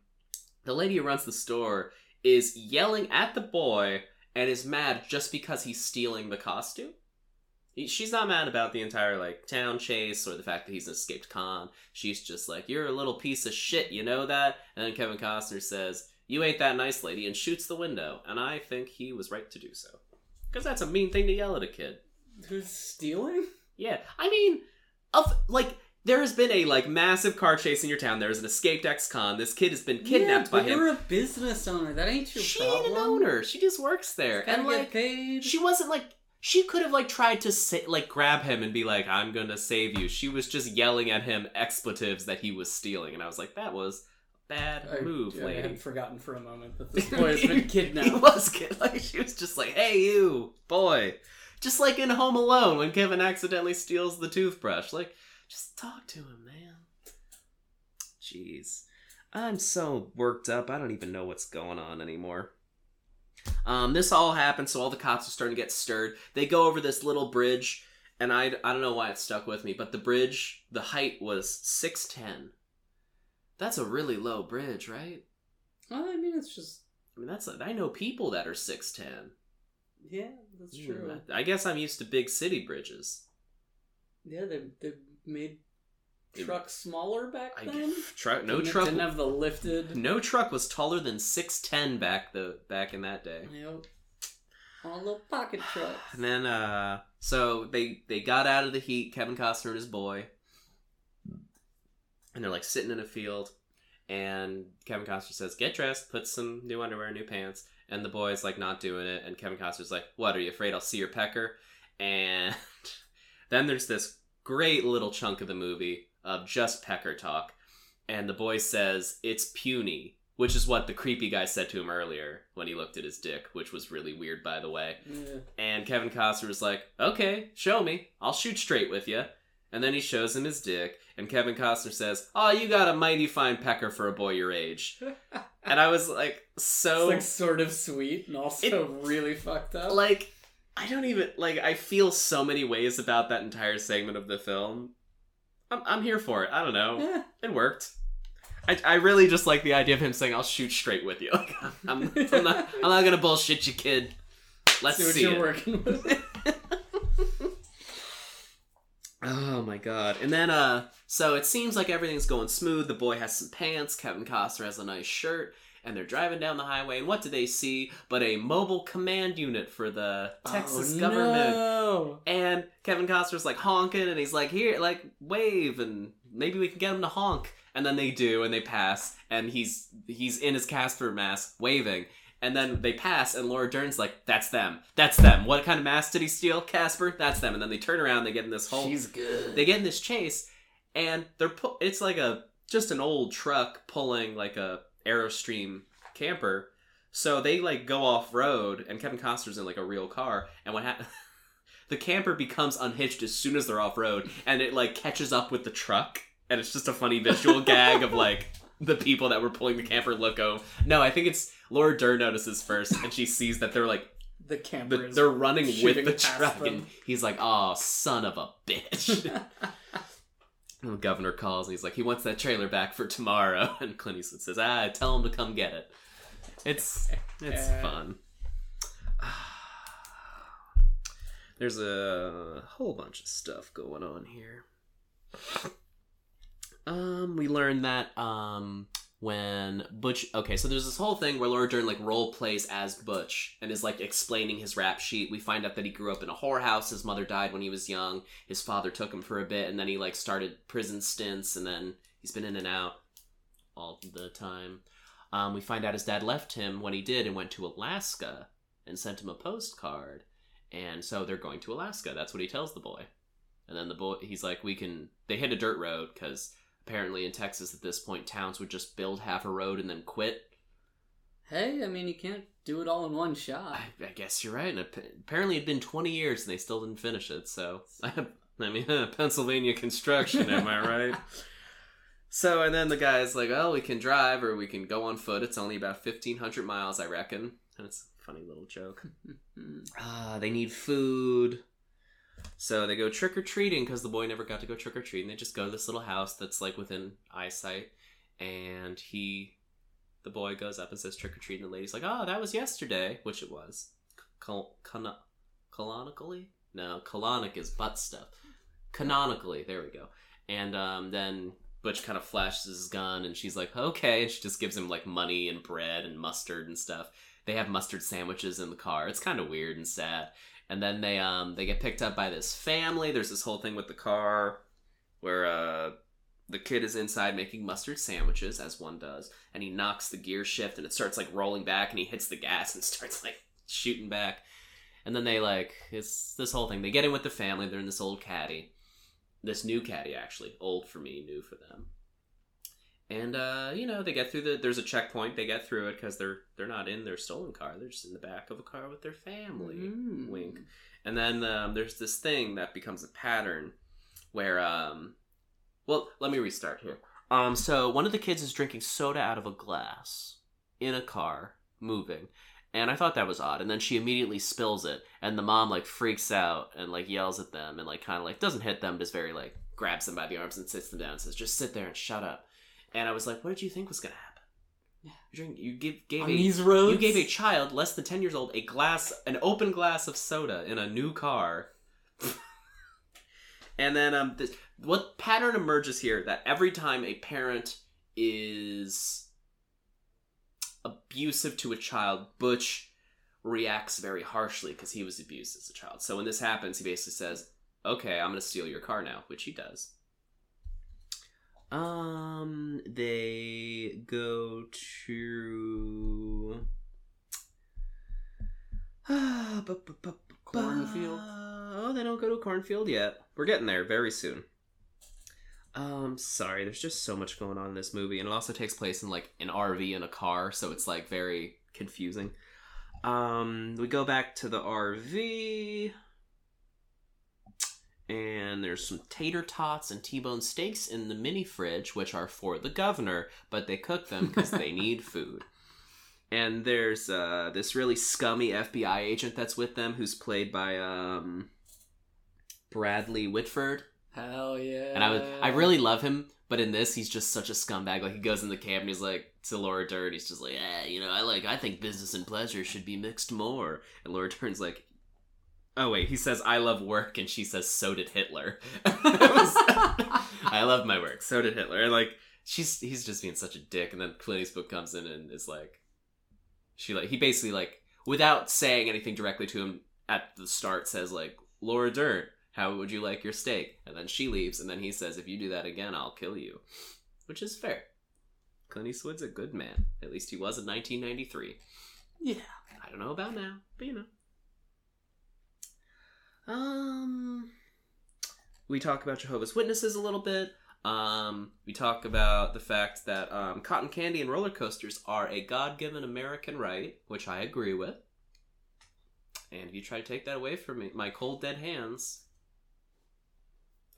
the lady who runs the store is yelling at the boy and is mad just because he's stealing the costume. He- She's not mad about the entire like town chase or the fact that he's an escaped con. She's just like, "You're a little piece of shit, you know that?" And then Kevin Costner says, "You ain't that nice, lady," and shoots the window. And I think he was right to do so, because that's a mean thing to yell at a kid. Who's stealing? Yeah, I mean, of like there has been a like massive car chase in your town. There's an escaped ex-con. This kid has been kidnapped yeah, by him. You're a business owner. That ain't your She problem. ain't an owner. She just works there, and get like paid. she wasn't like she could have like tried to say, like grab him and be like, "I'm gonna save you." She was just yelling at him expletives that he was stealing, and I was like, "That was a bad I, move, I lady." had forgotten for a moment that this boy has been kidnapped. he was kid like she was just like, "Hey, you boy," just like in Home Alone when Kevin accidentally steals the toothbrush. Like, just talk to him, man. Jeez, I'm so worked up. I don't even know what's going on anymore. Um, this all happened, so all the cops are starting to get stirred. They go over this little bridge, and I I don't know why it stuck with me, but the bridge, the height was six ten. That's a really low bridge, right? Well, I mean, it's just I mean, that's a, I know people that are six ten. yeah, that's true. I guess I'm used to big city bridges. Yeah, they they made trucks smaller back I, then. truck, no Didn't- truck, didn't have the lifted. no truck was taller than six ten back the back in that day. Yep. All little pocket trucks. And then, uh, so they they got out of the heat. Kevin Costner and his boy, and they're like sitting in a field. And Kevin Costner says, "Get dressed, put some new underwear, new pants." And the boy's like not doing it. And Kevin Costner's like, "What? Are you afraid I'll see your pecker?" And then there's this great little chunk of the movie of just pecker talk. And the boy says, It's puny, which is what the creepy guy said to him earlier when he looked at his dick, which was really weird, by the way. Yeah. And Kevin Costner was like, Okay, show me. I'll shoot straight with you. And then he shows him his dick, and Kevin Costner says, Oh, you got a mighty fine pecker for a boy your age. And I was like, So. it's like sort of sweet and also really fucked up. like I don't even like I feel so many ways about that entire segment of the film. I'm I'm here for it. I don't know. Eh, It worked. I, I really just like the idea of him saying, "I'll shoot straight with you." Like, I'm, I'm not I'm not gonna bullshit you, kid. Let's See what see you're it. working with. Oh my god. And then uh so it seems like everything's going smooth. The boy has some pants, Kevin Costner has a nice shirt, and they're driving down the highway and what do they see but a mobile command unit for the Texas Oh, government. No. And Kevin Costner's like honking and he's like, "Here, like wave and maybe we can get him to honk." And then they do and they pass and he's he's in his Casper mask waving. And then they pass, and Laura Dern's like, "That's them. That's them. What kind of mask did he steal, Casper? That's them." And then they turn around, they get in this whole She's good. they get in this chase and they're pu- it's like a just an old truck pulling like a Airstream camper so they like go off road and kevin costner's in like a real car and what happens the camper becomes unhitched as soon as they're off road and it like catches up with the truck and it's just a funny visual gag of like the people that were pulling the camper look over no i think it's laura dern notices first and she sees that they're like the camper the, is they're running with the truck, them. and he's like, "Oh, son of a bitch." And the governor calls, and he's like, "He wants that trailer back for tomorrow." And Clint Eastwood says, "Ah, tell him to come get it." It's it's Uh. fun. There's a whole bunch of stuff going on here. Um, we learned that um when Butch okay, so there's this whole thing where Laura Dern like role plays as Butch and is like explaining his rap sheet. We find out that he grew up in a whorehouse. His mother died when he was young. His father took him for a bit, and then he like started prison stints, and then he's been in and out all the time. Um, we find out his dad left him when he did and went to Alaska and sent him a postcard. And so they're going to Alaska. That's what he tells the boy. And then the boy, he's like, we can. They hit a dirt road because apparently in Texas at this point, towns would just build half a road and then quit. Hey, I mean, you can't do it all in one shot. I, I guess you're right. And apparently it'd been 20 years and they still didn't finish it. So, I mean, Pennsylvania construction, am I right? So, and then the guy's like, oh, we can drive or we can go on foot. It's only about 1,500 miles, I reckon. And it's a funny little joke. Ah, they need food. So they go trick or treating because the boy never got to go trick or treating. They just go to this little house that's like within eyesight, and he, the boy goes up and says trick or treating. the lady's like, "Oh, that was yesterday," which it was. Canonically, no, colonic is butt stuff. Canonically, there we go. And um, then Butch kind of flashes his gun, and she's like, "Okay," and she just gives him like money and bread and mustard and stuff they have mustard sandwiches in the car. It's kind of weird and sad. And then they um they get picked up by this family. There's this whole thing with the car where uh the kid is inside making mustard sandwiches as one does, and he knocks the gear shift and it starts like rolling back and he hits the gas and starts like shooting back. And then they like it's this whole thing. They get in with the family. They're in this old caddy. This new caddy actually, old for me, new for them and uh, you know they get through the there's a checkpoint they get through it because they're they're not in their stolen car they're just in the back of a car with their family. Mm. wink. And then um, there's this thing that becomes a pattern where um well let me restart here. Um so one of the kids is drinking soda out of a glass in a car moving. And i thought that was odd. And then she immediately spills it. And the mom like freaks out and like yells at them and like kind of like doesn't hit them just very like grabs them by the arms and sits them down and says just sit there and shut up and I was like, "What did you think was gonna happen? Yeah. You drink. You give gave On a these roads, you gave a child less than ten years old a glass, an open glass of soda in a new car." and then um, this, what pattern emerges here that every time a parent is abusive to a child, Butch reacts very harshly because he was abused as a child. So when this happens, he basically says, "Okay, I'm gonna steal your car now," which he does. Um, they go to Cornfield? Oh, they don't go to a cornfield yet. We're getting there very soon. Um, sorry, there's just so much going on in this movie, and it also takes place in like an RV and a car, so it's like very confusing. Um, we go back to the RV and there's some tater tots and T-bone steaks in the mini fridge, which are for the governor, but they cook them because they need food. And there's uh, this really scummy FBI agent that's with them, who's played by um, Bradley Whitford, Hell yeah! and I would I really love him, But in this, he's just such a scumbag. Like he goes in the camp and he's like to Laura Dern, he's just like, yeah, you know, I like, I think business and pleasure should be mixed more. And Laura Dern's like, oh wait, he says I love work, and she says so did Hitler. I love my work. So did Hitler. And like she's he's just being such a dick. And then Clint Eastwood comes in and is like, she like he basically like without saying anything directly to him at the start says like Laura Dern, how would you like your steak? And then she leaves, and then he says, if you do that again, I'll kill you, which is fair. Clint Eastwood's a good man. At least he was in 1993. Yeah. I don't know about now, but you know. Um, we talk about Jehovah's Witnesses a little bit. Um, we talk about the fact that um, cotton candy and roller coasters are a God-given American right, which I agree with. And if you try to take that away from me, my cold dead hands.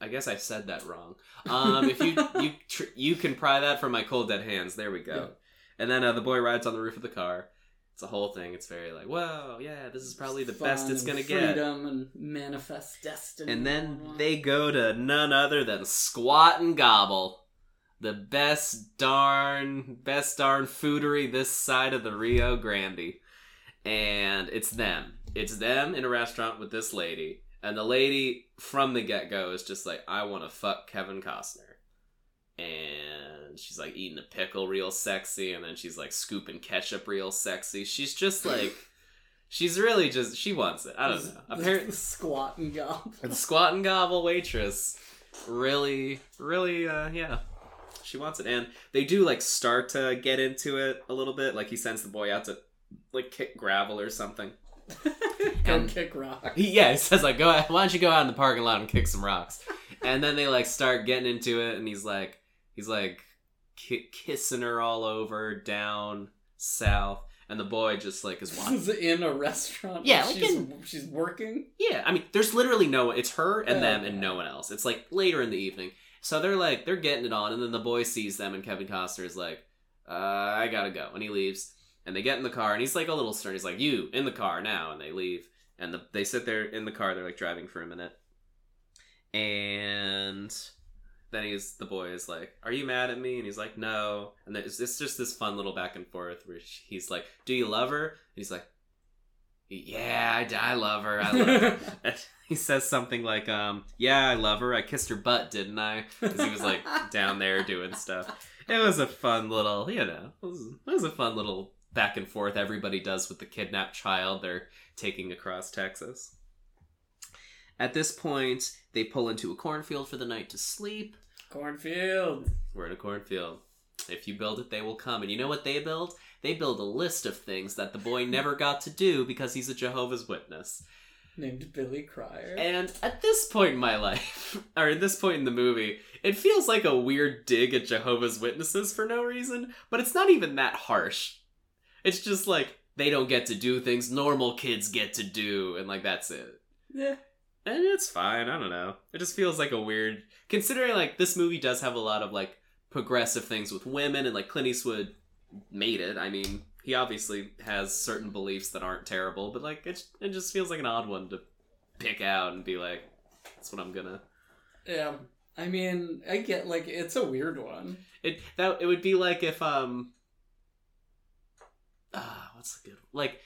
I guess I said that wrong. Um, if you you tr- you can pry that from my cold dead hands. There we go. Yeah. And then uh, the boy rides on the roof of the car. It's a whole thing. It's very like, whoa, yeah, this is probably the best it's gonna get. Freedom and manifest destiny. And then they go to none other than Squat and Gobble, the best darn, best darn foodery this side of the Rio Grande. And it's them. It's them in a restaurant with this lady. And the lady from the get go is just like, I want to fuck Kevin Costner. And she's like eating a pickle real sexy. And then she's like scooping ketchup real sexy. She's just like, she's really just, she wants it. I don't know. Apparently, squat and gobble. the squat and gobble waitress really really uh yeah she wants it and they do like start to get into it a little bit like he sends the boy out to like kick gravel or something Go And- kick rock. he, yeah he says like go why don't you go out in the parking lot and kick some rocks and then they like start getting into it and he's like he's like ki- kissing her all over down south and the boy just like is watching This is in a restaurant. Yeah, like she's, in- she's working. Yeah, I mean, there's literally no. It's her and Yeah. them and no one else. It's like later in the evening, so they're like they're getting it on, and then the boy sees them, and Kevin Costner is like, uh, "I gotta go," and he leaves, and they get in the car, and he's like a little stern. He's like, "You in the car now," and they leave, and the, they sit there in the car. They're like driving for a minute, and then he's the boy is like, "Are you mad at me?" And he's like, "No," and it's, it's just this fun little back and forth where he's like, "Do you love her?" And he's like. Yeah, I, I love her. I love her. And he says something like, um, yeah, I love her. I kissed her butt, didn't I? Because he was like down there doing stuff. It was a fun little, you know, it was, it was a fun little back and forth everybody does with the kidnapped child they're taking across Texas. At this point, they pull into a cornfield for the night to sleep. Cornfield. We're in a cornfield. If you build it, they will come. And you know what they build? They build a list of things that the boy never got to do because he's a Jehovah's Witness. Named Billy Cryer. And at this point in my life, or at this point in the movie, it feels like a weird dig at Jehovah's Witnesses for no reason, but it's not even that harsh. It's just like they don't get to do things normal kids get to do, and like that's it. yeah. And it's fine, I don't know. It just feels like a weird considering like this movie does have a lot of like progressive things with women and like Clint Eastwood made it. I mean, he obviously has certain beliefs that aren't terrible, but like it it just feels like an odd one to pick out and be like that's what I'm gonna Yeah. I mean, I get like it's a weird one. it that it would be like if um ah what's the good like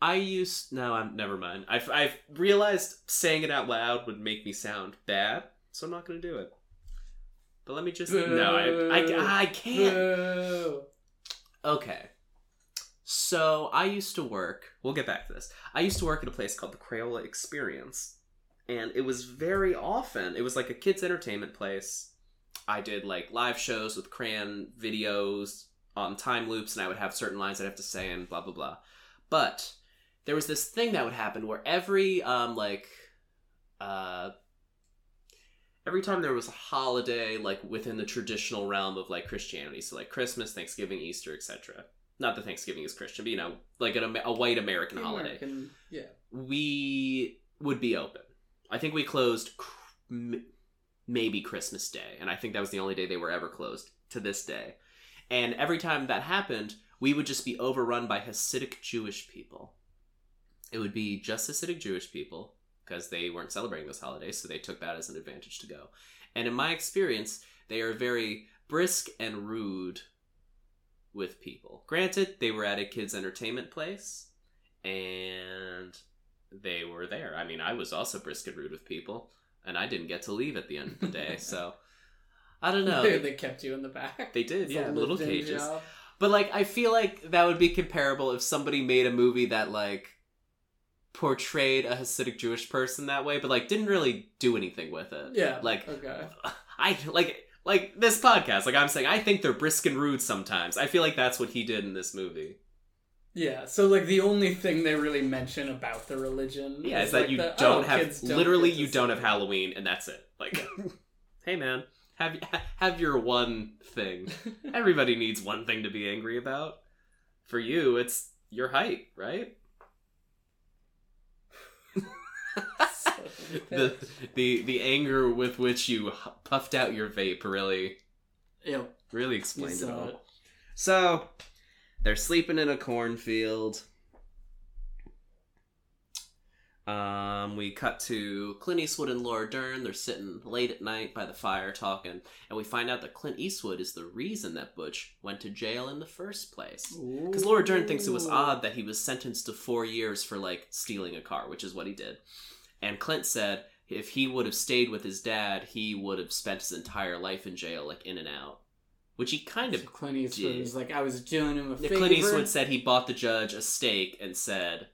I used no I'm never mind. I've I've realized saying it out loud would make me sound bad so I'm not gonna do it. But let me just no I I, I can't. Boo. okay. So I used to work we'll get back to this. I used to work at a place called the Crayola Experience and it was very often it was like a kids entertainment place. I did like live shows with crayon videos on time loops, and I would have certain lines I'd have to say and blah blah blah. But there was this thing that would happen where every um like uh every time there was a holiday like within the traditional realm of like Christianity, so like Christmas, Thanksgiving, Easter, etc. Not that Thanksgiving is Christian, but you know, like an, a white American holiday Yeah. we would be open. I think we closed cr- m- maybe Christmas Day, and I think that was the only day they were ever closed to this day. And every time that happened, we would just be overrun by Hasidic Jewish people. It would be just Hasidic Jewish people because they weren't celebrating those holidays, so they took that as an advantage to go. And in my experience, They are very brisk and rude with people. Granted, they were at a kids' entertainment place, and they were there. I mean, I was also brisk and rude with people, and I didn't get to leave at the end of the day. so I don't know. they, kept you in the back. They did, yeah, little cages. job. But like, I feel like that would be comparable if somebody made a movie that like portrayed a Hasidic Jewish person that way, but like didn't really do anything with it. Yeah. Like okay. I like like this podcast. Like I'm saying, I think they're brisk and rude sometimes. I feel like that's what he did in this movie. Yeah. So like the only thing they really mention about the religion. Yeah, is that like you the, don't oh, have don't literally you don't have. Halloween, and that's it. Like, hey man, have have your one thing. Everybody needs one thing to be angry about. For you, it's your height, right? the the the anger with which you puffed out your vape really Yep. really explained it all. it. So they're sleeping in a cornfield. Um, we cut to Clint Eastwood and Laura Dern. They're sitting late at night by the fire talking, and we find out that Clint Eastwood is the reason that Butch went to jail in the first place. Because Laura Dern thinks it was odd that he was sentenced to four years for like stealing a car, which is what he did. And Clint said if he would have stayed with his dad, he would have spent his entire life in jail, like in and out. Which he kind of So Clint Eastwood did. was like, I was doing him a yeah, favor. Clint Eastwood said he bought the judge a steak and said,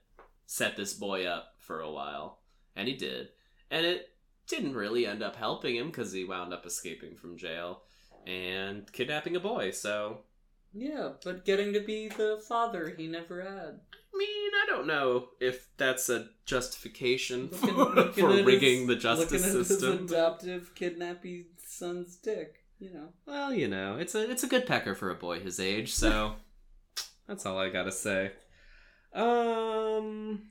"Set this boy up for a while," and he did, and it didn't really end up helping him because he wound up escaping from jail and kidnapping a boy. So, Yeah, but getting to be the father he never had. I mean, I don't know if that's a justification Looking- for, looking for rigging his- the justice looking at system. His adoptive kidnapping son's dick. You know. Well, you know, it's a it's a good pecker for a boy his age, so that's all I gotta say. Um,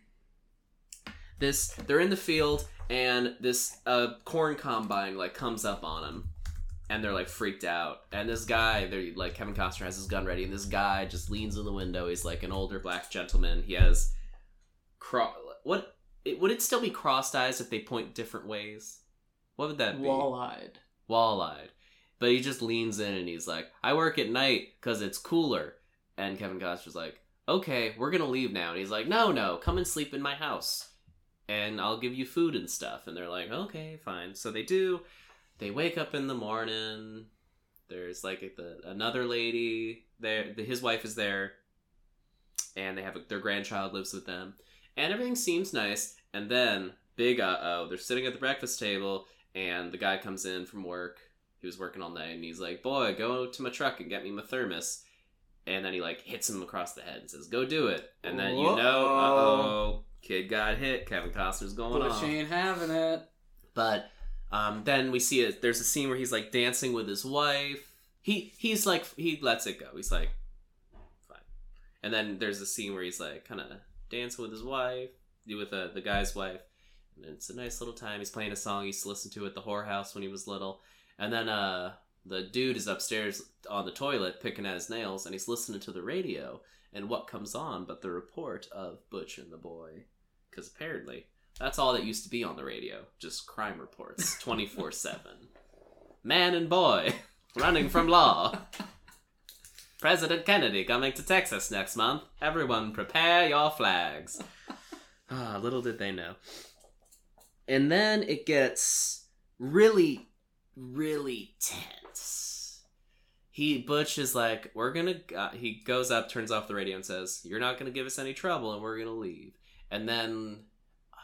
this they're in the field and this uh corn combine like comes up on them, and they're like freaked out. And this guy, they're like Kevin Costner has his gun ready, and this guy just leans in the window. He's like an older black gentleman. He has cro- what it, would it still be crossed eyes if they point different ways? What would that be? Wall-eyed. wall-eyed. But he just leans in and he's like, "I work at night because it's cooler." And Kevin Costner's like, "Okay, we're gonna leave now." And he's like, "No, no, come and sleep in my house, and I'll give you food and stuff." And they're like, "Okay, fine." So they do. They wake up in the morning. There's like the another lady there. The, his wife is there, and they have a, their grandchild lives with them, and everything seems nice. And then big uh oh, they're sitting at the breakfast table, and the guy comes in from work. He was working all night, and he's like, "Boy, go to my truck and get me my thermos." And then he like hits him across the head and says, "Go do it." And then you know, uh oh, kid got hit. Kevin Costner's going Butch off. ain't having it. But um, then we see it. There's a scene where he's like dancing with his wife. He he's like he lets it go. He's like, fine. And then there's a scene where he's like kind of dancing with his wife, with uh, the guy's wife. And it's a nice little time. He's playing a song he used to listen to at the whorehouse when he was little. And then uh, the dude is upstairs on the toilet picking at his nails, and he's listening to the radio. And what comes on but the report of Butch and the boy? Because apparently that's all that used to be on the radio. Just crime reports 24 7. Man and boy running from law. President Kennedy coming to Texas next month. Everyone prepare your flags. Ah, little did they know. And then it gets really, really tense. He Butch is like, "We're gonna." Uh, he goes up, turns off the radio, and says, "You're not gonna give us any trouble, and we're gonna leave." And then uh,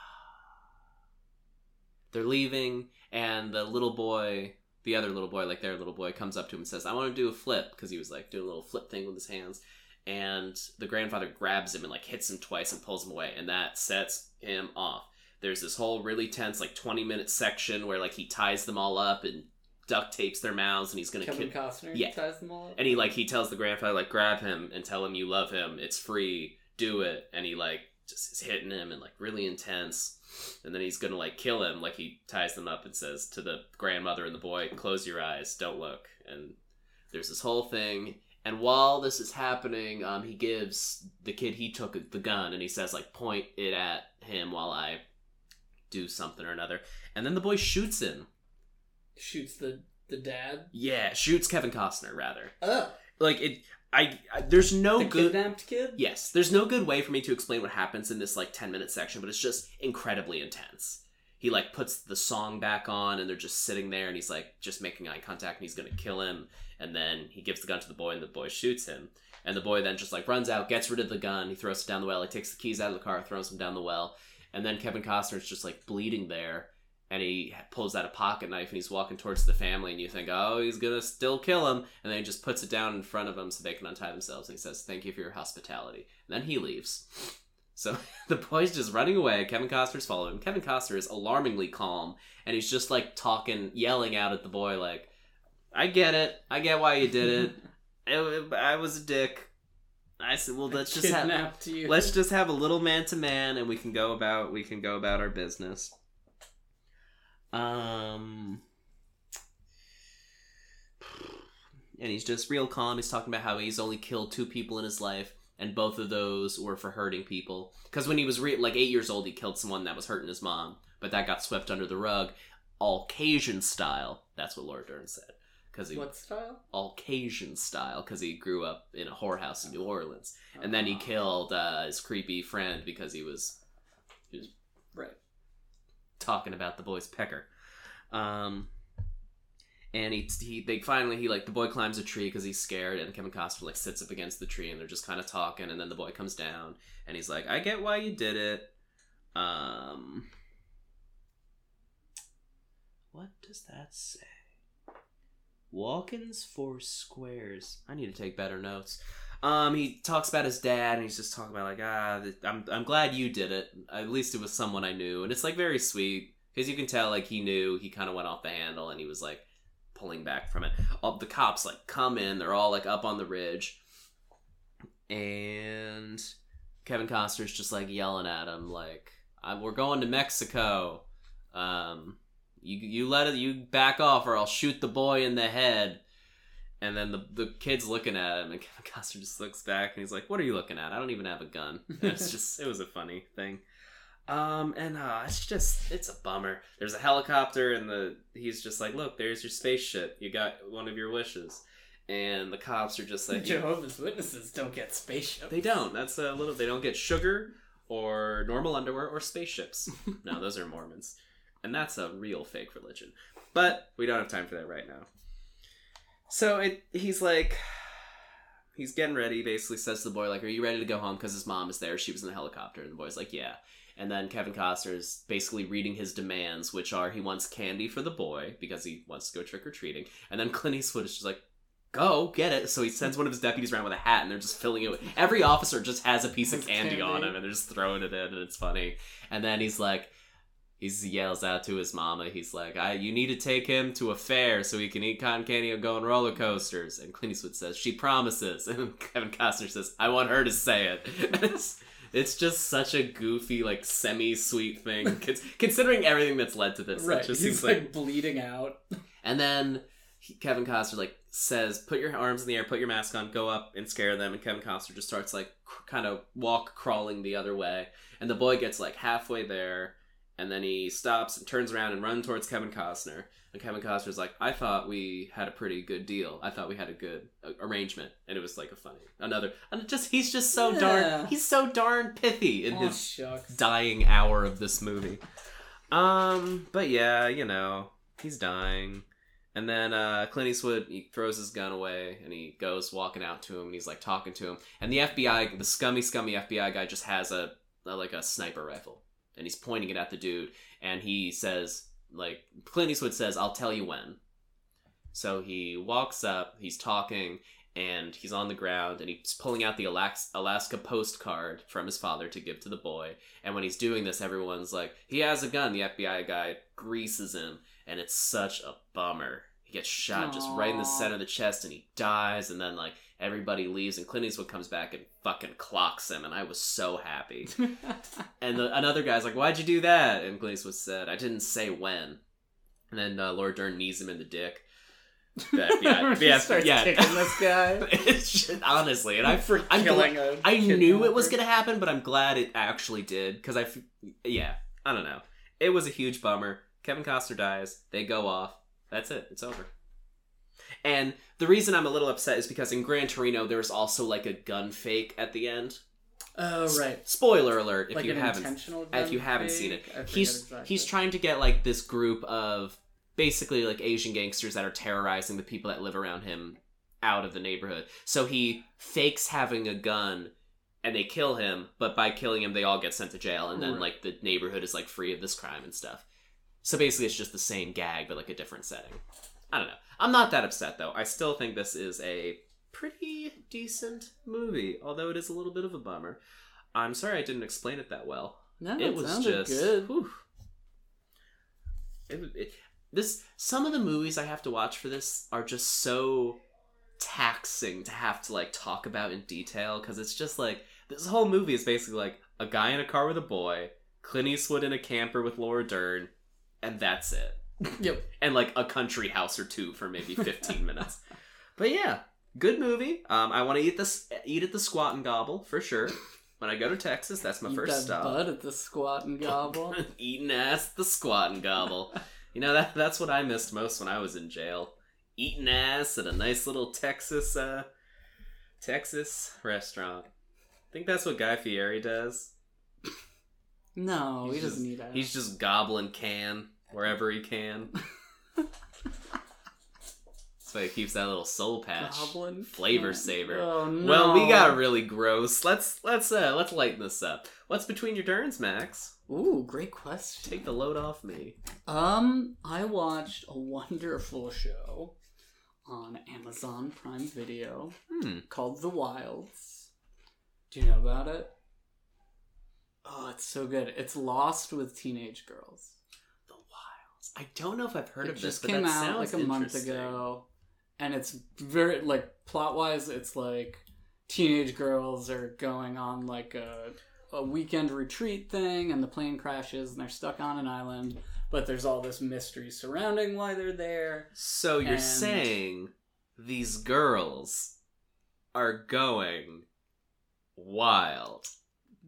they're leaving, and the little boy, the other little boy, like their little boy, comes up to him and says, "I want to do a flip," because he was like doing a little flip thing with his hands. And the grandfather grabs him and like hits him twice and pulls him away, and that sets him off. There's this whole really tense, like 20 minute section where like he ties them all up and duct tapes their mouths, and he's gonna Kevin kill. Costner Yeah. ties them all up. And he like he tells the grandfather like grab him and tell him you love him. It's free. Do it. And he like just is hitting him and like really intense. And then he's gonna like kill him. Like he ties them up and says to the grandmother and the boy, "Close your eyes. Don't look." And there's this whole thing. And while this is happening, um, he gives the kid he took the gun and he says like point it at him while I do something or another. And then the boy shoots him. Shoots the The dad. Yeah, shoots Kevin Costner rather. Oh, Like it, I, I there's no the good. kidnapped kid. Yes, there's no good way for me to explain what happens in this like 10 minute section, but it's just incredibly intense. He like puts the song back on and they're just sitting there and he's like just making eye contact and he's gonna kill him. And then he gives the gun to the boy and the boy shoots him. And the boy then just like runs out, gets rid of the gun, he throws it down the well, he takes the keys out of the car, throws them down the well. And then Kevin Costner's just like bleeding there and he pulls out a pocket knife and he's walking towards the family and you think, oh, he's gonna still kill him. And then he just puts it down in front of them so they can untie themselves and he says, thank you for your hospitality. And then he leaves. So the boy's just running away. Kevin Costner's following him. Kevin Costner is alarmingly calm, and he's just like talking, yelling out at the boy, like, "I get it. I get why you did it. It- I was a dick." I said, "Well, let's just have you. let's just have a little man to man, and we can go about we can go about our business." Um. And he's just real calm. He's talking about how he's only killed two people in his life, and both of those were for hurting people. Because when he was re- like eight years old, he killed someone that was hurting his mom, but that got swept under the rug, all Cajun style. That's what Laura Dern said. Because he What style? all Cajun style, because he grew up in a whorehouse in New Orleans, and then he killed uh, his creepy friend because he was Right. Talking about the boy's pecker. Um, and he, he they finally he like the boy climbs a tree because he's scared, and Kevin Costner like sits up against the tree, and they're just kind of talking, and then the boy comes down, and he's like, "I get why you did it." Um, what does that say? Walk-ins for squares. I need to take better notes. Um, he talks about his dad, and he's just talking about like, ah, I'm I'm glad you did it. At least it was someone I knew, and it's like very sweet because you can tell like he knew he kind of went off the handle, and he was like pulling back from it. All the cops like come in, they're all like up on the ridge, and Kevin Costner's just like yelling at him like, "We're going to Mexico. Um, you you let it you back off, or I'll shoot the boy in the head." And then the the kid's looking at him, and Kevin Costner just looks back, and he's like, "What are you looking at? I don't even have a gun." It's just it was a funny thing. Um, and uh, it's just it's a bummer. There's a helicopter, and the he's just like, "Look, there's your spaceship. You got one of your wishes." And the cops are just like, Jehovah's Witnesses don't get spaceships. they don't. That's a little. They don't get sugar or normal underwear or spaceships. no, those are Mormons, and that's a real fake religion. But we don't have time for that right now. So it, he's like, he's getting ready. Basically, says to the boy, like, "Are you ready to go home?" Because his mom is there. She was in the helicopter, and the boy's like, "Yeah." And then Kevin Costner is basically reading his demands, which are he wants candy for the boy because he wants to go trick or treating, and then Clint Eastwood is just like, go get it. So he sends one of his deputies around with a hat, and they're just filling it with. Every officer just has a piece of candy, candy. on him, and they're just throwing it in, and it's funny. And then he's like, he yells out to his mama. He's like, "I, you need to take him to a fair so he can eat cotton candy and go on roller coasters." And Clint Eastwood says, "She promises." And Kevin Costner says, "I want her to say it." It's, it's just such a goofy, like semi-sweet thing, considering everything that's led to this. Right. just He's like, like bleeding out. and then he, Kevin Costner like says, "Put your arms in the air, put your mask on, go up and scare them." And Kevin Costner just starts like cr- kind of walk crawling the other way, and the boy gets like halfway there, and then he stops and turns around and runs towards Kevin Costner. And Kevin Costner's like, "I thought we had a pretty good deal. I thought we had a good uh, arrangement." And it was like a funny another, and just he's just so Yeah. darn he's so darn pithy in oh, his shucks. dying hour of this movie. Um, but yeah, you know, he's dying. And then uh, Clint Eastwood he throws his gun away and he goes walking out to him and he's like talking to him. And the FBI, the scummy, scummy FBI guy, just has a, a like a sniper rifle and he's pointing it at the dude. And he says, like Clint Eastwood says, "I'll tell you when." So he walks up, he's talking, and he's on the ground, and he's pulling out the Alaska postcard from his father to give to the boy. And when he's doing this, everyone's like, "He has a gun." The FBI guy greases him, and it's such a bummer. He gets shot just right in the center of the chest, and he dies. And then like everybody leaves, and Clint Eastwood comes back and fucking clocks him, and I was so happy. And the, another guy's like, "Why'd you do that?" And Clint Eastwood said, "I didn't say when." And then uh, Laura Dern knees him in the dick. She yeah, starts yeah. kicking this guy. it's just, honestly, and I for I'm a I knew it was gonna happen, but I'm glad it actually did because I, f- yeah, I don't know. It was a huge bummer. Kevin Costner dies. They go off. That's it. It's over. And the reason I'm a little upset is because in Gran Torino there's also like a gun fake at the end. Oh right. Spoiler alert if like you haven't if you haven't seen it. fake? I forget He's exactly. he's trying to get like this group of basically like Asian gangsters that are terrorizing the people that live around him out of the neighborhood. So he fakes having a gun and they kill him, but by killing him they all get sent to jail and then Right. like the neighborhood is like free of this crime and stuff. So basically it's just the same gag but like a different setting. I don't know. I'm not that upset though. I still think this is a pretty decent movie, although it is a little bit of a bummer. I'm sorry I didn't explain it that well No, it was sounded just good. whew. It, it, this some of the movies I have to watch for this are just so taxing to have to like talk about in detail because it's just like this whole movie is basically like a guy in a car with a boy, Clint Eastwood in a camper with Laura Dern, and that's it. Yep. And like a country house or two for maybe 15 minutes. But yeah, good movie. Um, I want to eat this, eat at the Squat and Gobble for sure. When I go to Texas, that's my Eat first that stop. bud at the squat and gobble. Eating ass at the squat and gobble. you know that that's what I missed most when I was in jail. Eating ass at a nice little Texas uh Texas restaurant. I think that's what Guy Fieri does. No, He's he doesn't just- need that. He's just gobbling can wherever he can. That's why he keeps that little soul patch. Goblin Flavor can. saver. Oh no. Well, we got really gross. Let's let's uh let's lighten this up. What's between your turns, Max? Ooh, great question. Take the load off me. Um, I watched a wonderful show on Amazon Prime Video Hmm. called The Wilds. Do you know about it? Oh, it's so good. It's Lost with teenage girls. The Wilds. I don't know if I've heard it of this, It just came out like a month ago, and it's very like plot wise. It's like teenage girls are going on like a a weekend retreat thing, and the plane crashes, and they're stuck on an island. But there's all this mystery surrounding why they're there. So you're And- saying these girls are going wild.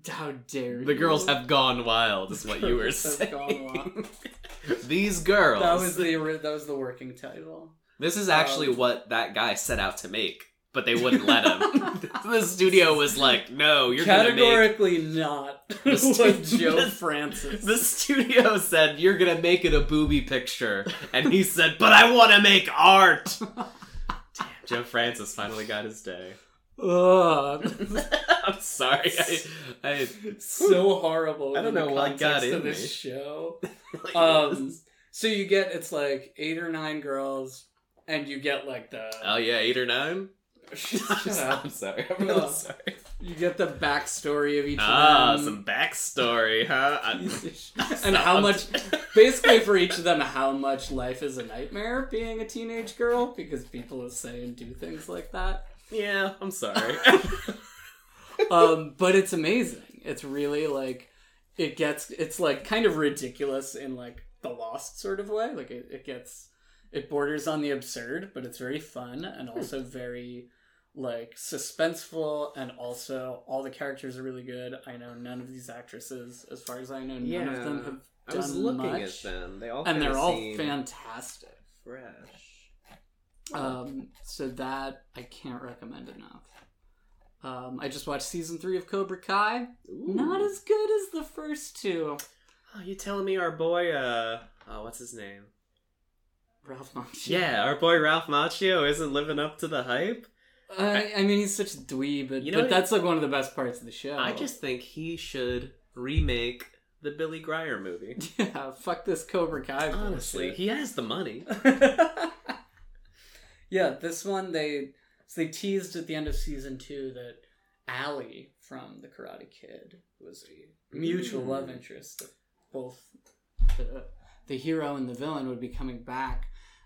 How dare The girls have gone wild, is what you were Girls have gone saying. these girls. That was the that was the working title. This is actually Um, what that guy set out to make, but they wouldn't let him. the studio was like, "No, you're gonna make." Categorically not The what stu- Joe the- Francis. The studio said you're gonna make it a booby picture, and he said, "But I want to make art." Damn, Joe Francis finally got his day. Ugh. I'm sorry. I, I so horrible. I don't know what got context of in this me. show. like, Um, so you get it's like eight or nine girls, and you get like the oh yeah, eight or nine. Up. I'm sorry. I'm really sorry. You get the backstory of each Ah, of them. some backstory, huh? I- and how much basically for each of them how much life is a nightmare being a teenage girl because people say and do things like that Yeah, I'm sorry. um but it's amazing it's really like it gets it's like kind of ridiculous in like the lost sort of way like it, it gets it borders on the absurd but it's very fun and also very like suspenseful and also all the characters are really good i know none of these actresses as far as i know none of them have I was done looking much. at them. They all and they're all seem fantastic fresh. Um so that i can't recommend enough um i just watched season three of cobra kai Ooh. not as good as the first two Oh, you telling me our boy? Uh, oh, what's his name? ralph Macchio. Yeah, our boy Ralph Macchio isn't living up to the hype. I, I mean he's such a dweeb but, You know but that's like one of the best parts of the show I just think he should remake the Billy Grier movie. yeah fuck this cobra kai Honestly, bullshit. he has the money. yeah, this one they so they teased at the end of season two that Allie from the Karate Kid was a mutual Mm. love interest. Both the the hero and the villain would be coming back,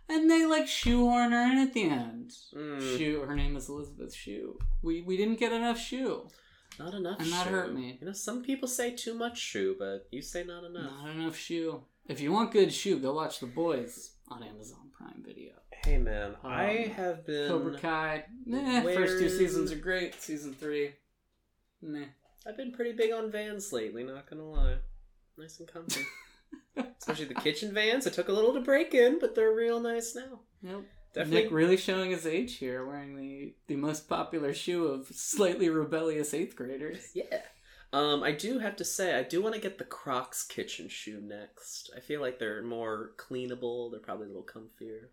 and they like shoehorn her in at the end. Mm, Shoe, her name is Elisabeth Shue. We we didn't get enough shoe. not enough. And that shoe. hurt me. You know, some people say too much shoe, but you say not enough. Not enough shoe. If you want good shoe, go watch The Boys on Amazon Prime Video. Hey man, I Um, have been. Cobra Kai. Nah, first two seasons are great. Season three, meh. I've been pretty big on vans lately. Not gonna lie, nice and comfy. Especially the kitchen vans. It took a little to break in, but they're real nice now. Nope. definitely. Nick really showing his age here, wearing the the most popular shoe of slightly rebellious eighth graders. Yeah. Um, I do have to say, I do want to get the Crocs kitchen shoe next. I feel like they're more cleanable. They're probably a little comfier.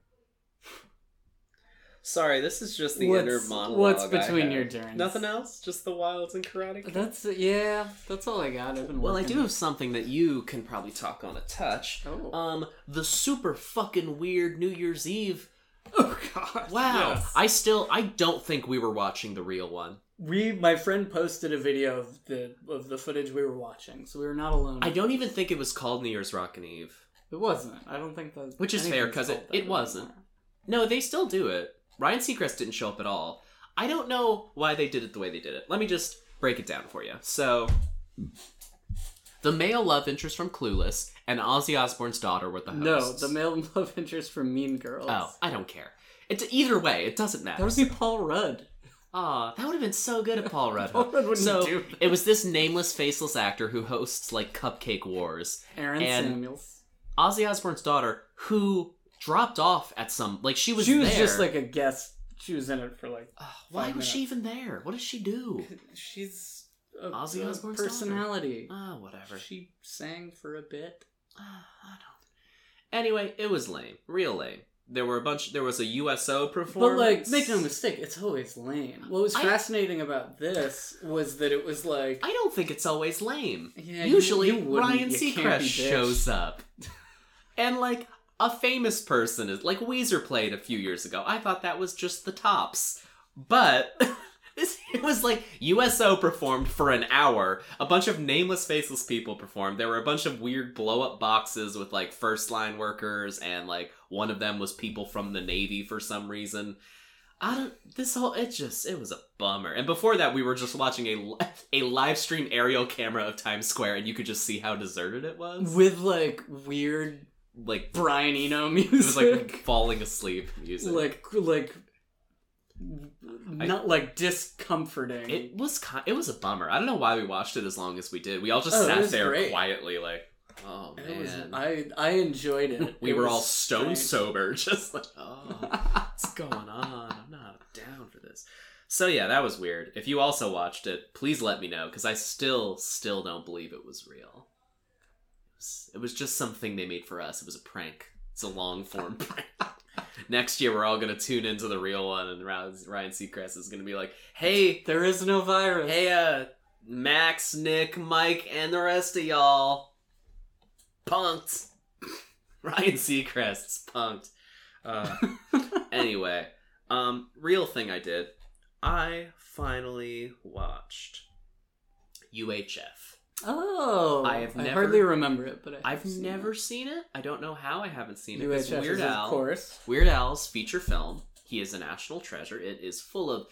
Sorry, this is just the What's- inner monologue. what's between your turns? Nothing else. Just the wilds and karate. Kid? That's yeah. That's all I got. I've been Well, I do have something that you can probably talk on a touch. Oh. Um, the super fucking weird New Year's Eve. oh God! Wow. yes. I still, I don't think we were watching the real one. we my friend posted a video of the of the footage we were watching, so we were not alone. I don't even think it was called New Year's Rockin' Eve. It wasn't. I don't think that. Which is fair, because it- it wasn't. anymore. No, they still do it. Ryan Seacrest didn't show up at all. I don't know why they did it the way they did it. Let me just break it down for you. So, the male love interest from Clueless and Ozzy Osbourne's daughter were the hosts. No, the male love interest from Mean Girls. Oh, I don't care. It's either way. It doesn't matter. that would be Paul Rudd. Aw, that would have been so good if Paul Rudd. Paul Rudd wouldn't so do it was this nameless, faceless actor who hosts like Cupcake Wars. Aaron And- Samuels. Ozzy Osbourne's daughter, who dropped off at some like she was She was there. just like a guest. She was in it for like. Ugh, why was she even there? What does she do? She's a, Ozzy Osbourne's personality. Ah, whatever. She sang for a bit. Ah, I don't. Anyway, it was lame, real lame. There were a bunch. There was a USO performance. But like, make no mistake, it's always lame. What was I- fascinating about this was that it was like, I don't think it's always lame. yeah, Usually, you wouldn't, Ryan Seacrest shows up, and like a famous person is like Weezer played a few years ago. I thought that was just the tops, but. This, it was like USO performed for an hour. A bunch of nameless, faceless people performed. There were a bunch of weird blow up boxes with like first line workers, and like one of them was people from the Navy for some reason. I don't. This whole it just it was a bummer. And before that, we were just watching a a live stream aerial camera of Times Square, and you could just see how deserted it was. with like weird Like Brian Eno it music, was like falling asleep music. like like not like discomforting. it was kind. It was a bummer. I don't know why we watched it as long as we did. We all just Oh, sat there great. quietly, like, oh It was, man. I I enjoyed it. we It were all stone strange. sober, just like, oh. what's going on? I'm not down for this. So yeah, that was weird. If you also watched it, please let me know because I still, still don't believe it was real. It was, it was just something they made for us. It was a prank. It's a long form prank. Next year, we're all gonna tune into the real one, and Ryan Ryan Seacrest is gonna be like, "Hey, There is no virus. hey, uh, Max, Nick, Mike, and the rest of y'all, punked." Ryan Seacrest's punked. Uh, anyway, um, real thing I did. I finally watched UHF. Oh, I have I hardly remember it, but I have I've seen never seen it. I don't know how I haven't seen it. UHF Weird Al. of course. Weird Al's feature film. He is a national treasure. It is full of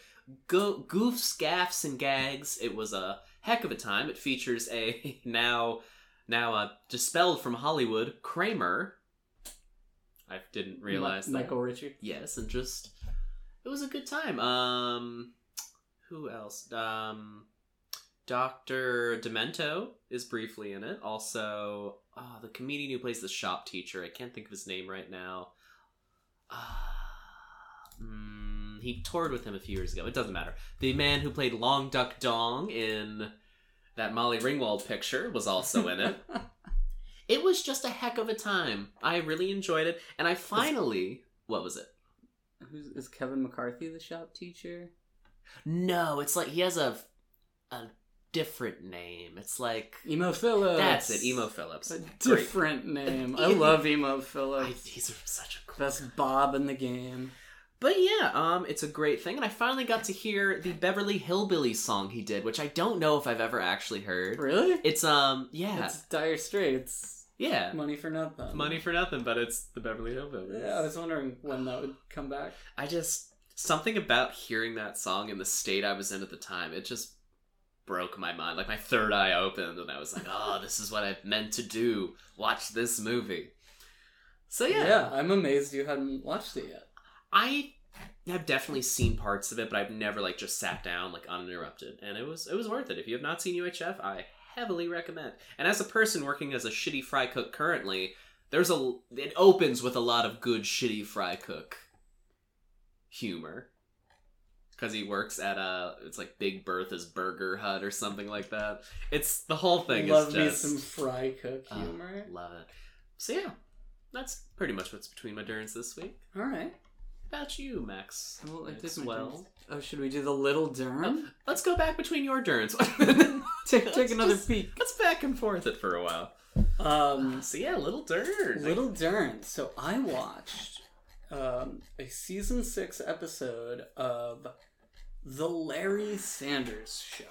go- goofs, gaffs, and gags. It was a heck of a time. It features a now now uh, dispelled from Hollywood Kramer. I didn't realize that. Michael Richard. Yes, and just it was a good time. Um, who else? Um, Doctor Demento is briefly in it. Also, oh, the comedian who plays the shop teacher. I can't think of his name right now. Uh, mm, he toured with him a few years ago. It doesn't matter. The man who played Long Duck Dong in that Molly Ringwald picture was also in it. It was just a heck of a time. I really enjoyed it, and I finally what was it? Who's is Kevin McCarthy the shop teacher? No, it's like he has a a different name. It's like Emo Philips. that's it, Emo Philips. A Great. different name. I love Emo I, Philips. he's such a cool. Best Bob in the game. But yeah, um, it's a great thing, and I finally got to hear the Beverly Hillbillies song he did, which I don't know if I've ever actually heard. Really? It's um, yeah, It's Dire Straits. yeah, Money for nothing. money for nothing, but it's the Beverly Hillbillies. Yeah, I was wondering when that would come back. I just something about hearing that song in the state I was in at the time. It just broke my mind. Like my third eye opened, and I was like, "Oh, this is what I've meant to do. Watch this movie." So yeah, Yeah. I'm amazed you hadn't watched it yet. I have definitely seen parts of it, but I've never like just sat down like uninterrupted, and it was it was worth it. If you have not seen UHF, I heavily recommend. And as a person working as a shitty fry cook currently, there's a it opens with a lot of good shitty fry cook humor because he works at a it's like Big Bertha's Burger Hut or something like that. It's the whole thing Love is me some fry cook uh, humor. love it. So yeah, that's pretty much what's between my durns this week. All right. About you, Max? Well, I did well. turns. Oh, should we do the little Durn? Oh, let's go back between your durns. take let's take another just- peek. Let's back and forth it for a while. Um, So yeah, little durn. Little Dern. So I watched um, a season six episode of The Larry Sanders Show,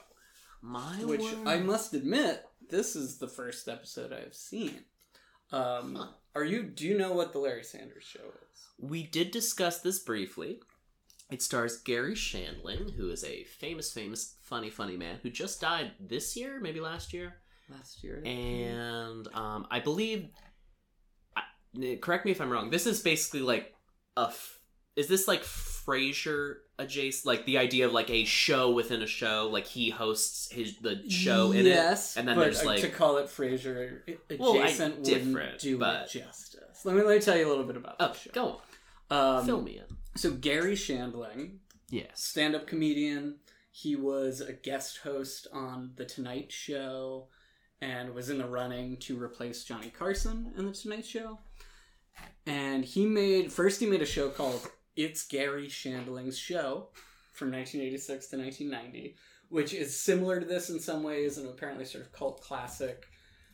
my which word. I must admit, this is the first episode I've seen. Um, Huh. Are you? Do you know what The Larry Sanders Show is? We did discuss this briefly. It stars Garry Shandling, who is a famous, famous, funny, funny man who just died this year, maybe last year. Last year. And um, I believe, I, correct me if I'm wrong. This is basically like a. F- is this like Frasier adjacent? Like the idea of like a show within a show, like he hosts his the show in it. yes, and then but there's, uh, like- to call it Frasier Well, adjacent wouldn't different, do but- it justice. Let me let me tell you a little bit about Oh, show. go Um, on, fill me in. So Garry Shandling, Yes. stand-up comedian. He was a guest host on The Tonight Show and was in the running to replace Johnny Carson in The Tonight Show. And he made first he made a show called It's Garry Shandling's Show from 1986 to 1990, which is similar to this in some ways and apparently sort of cult classic.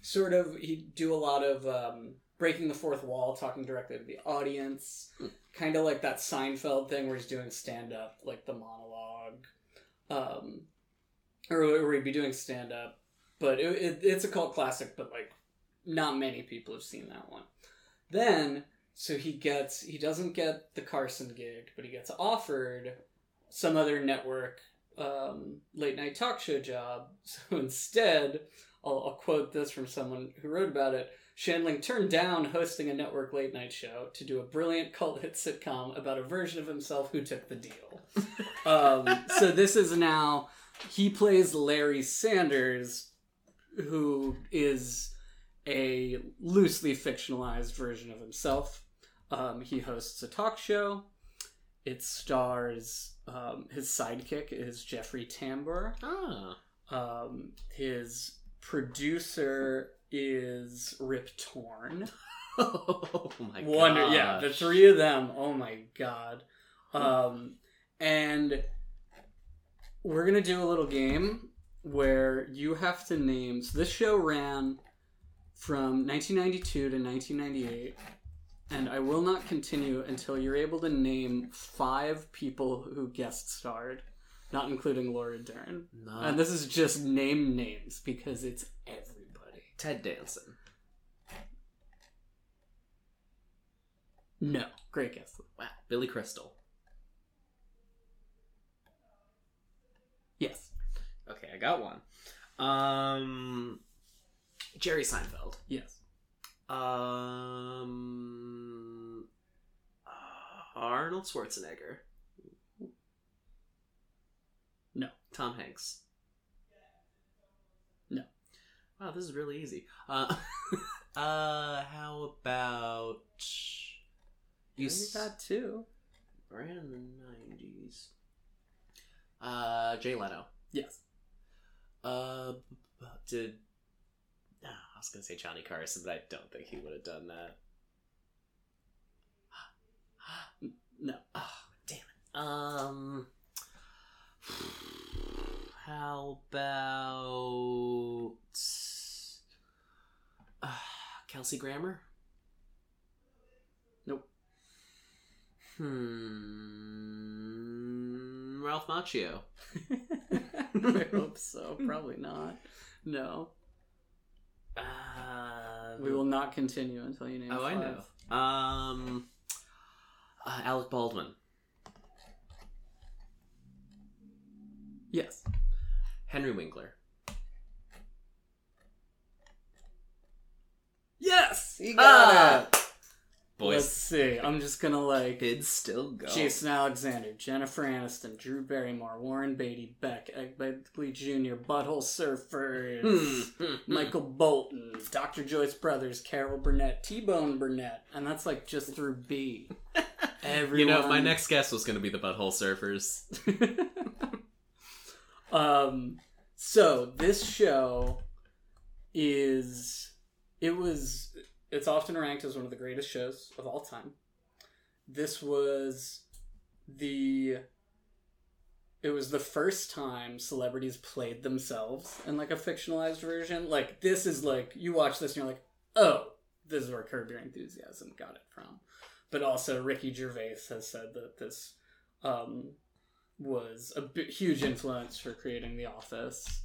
Sort of he'd do a lot of um, breaking the fourth wall, talking directly to the audience kind of like that Seinfeld thing where he's doing stand up, like the monologue, um, or where he'd be doing stand up. But it, it, it's a cult classic, but like not many people have seen that one. Then, so he gets he doesn't get the Carson gig, but he gets offered some other network um, late night talk show job. So instead, I'll, I'll quote this from someone who wrote about it. Shandling turned down hosting a network late night show to do a brilliant cult hit sitcom about a version of himself who took the deal. um, so this is now he plays Larry Sanders, who is a loosely fictionalized version of himself. Um, he hosts a talk show. It stars um, his sidekick is Jeffrey Tambor. Ah. Um, his producer is Rip Torn. Oh my god. Wonder, yeah, the three of them. Oh my god. Um, and we're gonna do a little game where you have to name. So this show ran from 1992 to 1998, and I will not continue until you're able to name five people who guest starred, not including Laura Dern. Not And this is just name names because it's everybody. Ted Danson. No, great guess. Wow. Billy Crystal. Yes, Okay, I got one. Um, Jerry Seinfeld. yes. Um, Arnold Schwarzenegger. No. Tom Hanks. No. Wow, this is really easy. Uh, uh, how about you? S- got two. ran in the nineties. Uh, Jay Leno. Yes. Uh, b- b- did I was gonna say Johnny Carson, but I don't think he would have done that. No. Oh, damn it. Um, how about uh, Kelsey Grammer? Nope. Hmm. Ralph Macchio. I hope so. Probably not. No. Uh, We will not continue until you name Oh, I know. Um, uh, Alec Baldwin, Yes. Henry Winkler. Yes! You got it! Boys, Let's see. I'm just gonna like kids still go. Jason Alexander, Jennifer Aniston, Drew Barrymore, Warren Beatty, Beck, Begley Jr., Butthole Surfers, Hmm. Michael Bolton, Dr. Joyce Brothers, Carol Burnett, T Bone Burnett, and that's like just through B. Everyone. You know, my next guess was going to be the Butthole Surfers. um. So this show is it was it's often ranked as one of the greatest shows of all time. This was the it was the first time celebrities played themselves in like a fictionalized version. Like this is like you watch this and you're like, oh, this is where Curb Your Enthusiasm got it from. But also Ricky Gervais has said that this um, was a b- huge influence for creating The Office.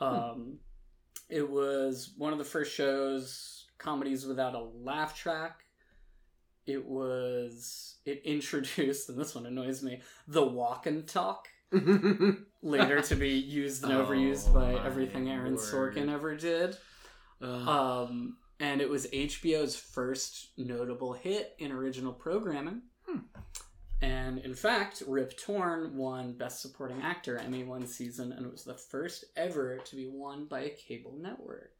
Um, It was one of the first shows comedies without a laugh track. It was it introduced, and this one annoys me, the walk and talk later to be used and overused Oh by everything Aaron. Sorkin ever did. Um, and it was HBO's first notable hit in original programming. Hmm. And in fact, Rip Torn won Best Supporting Actor Emmy one season, and it was the first ever to be won by a cable network.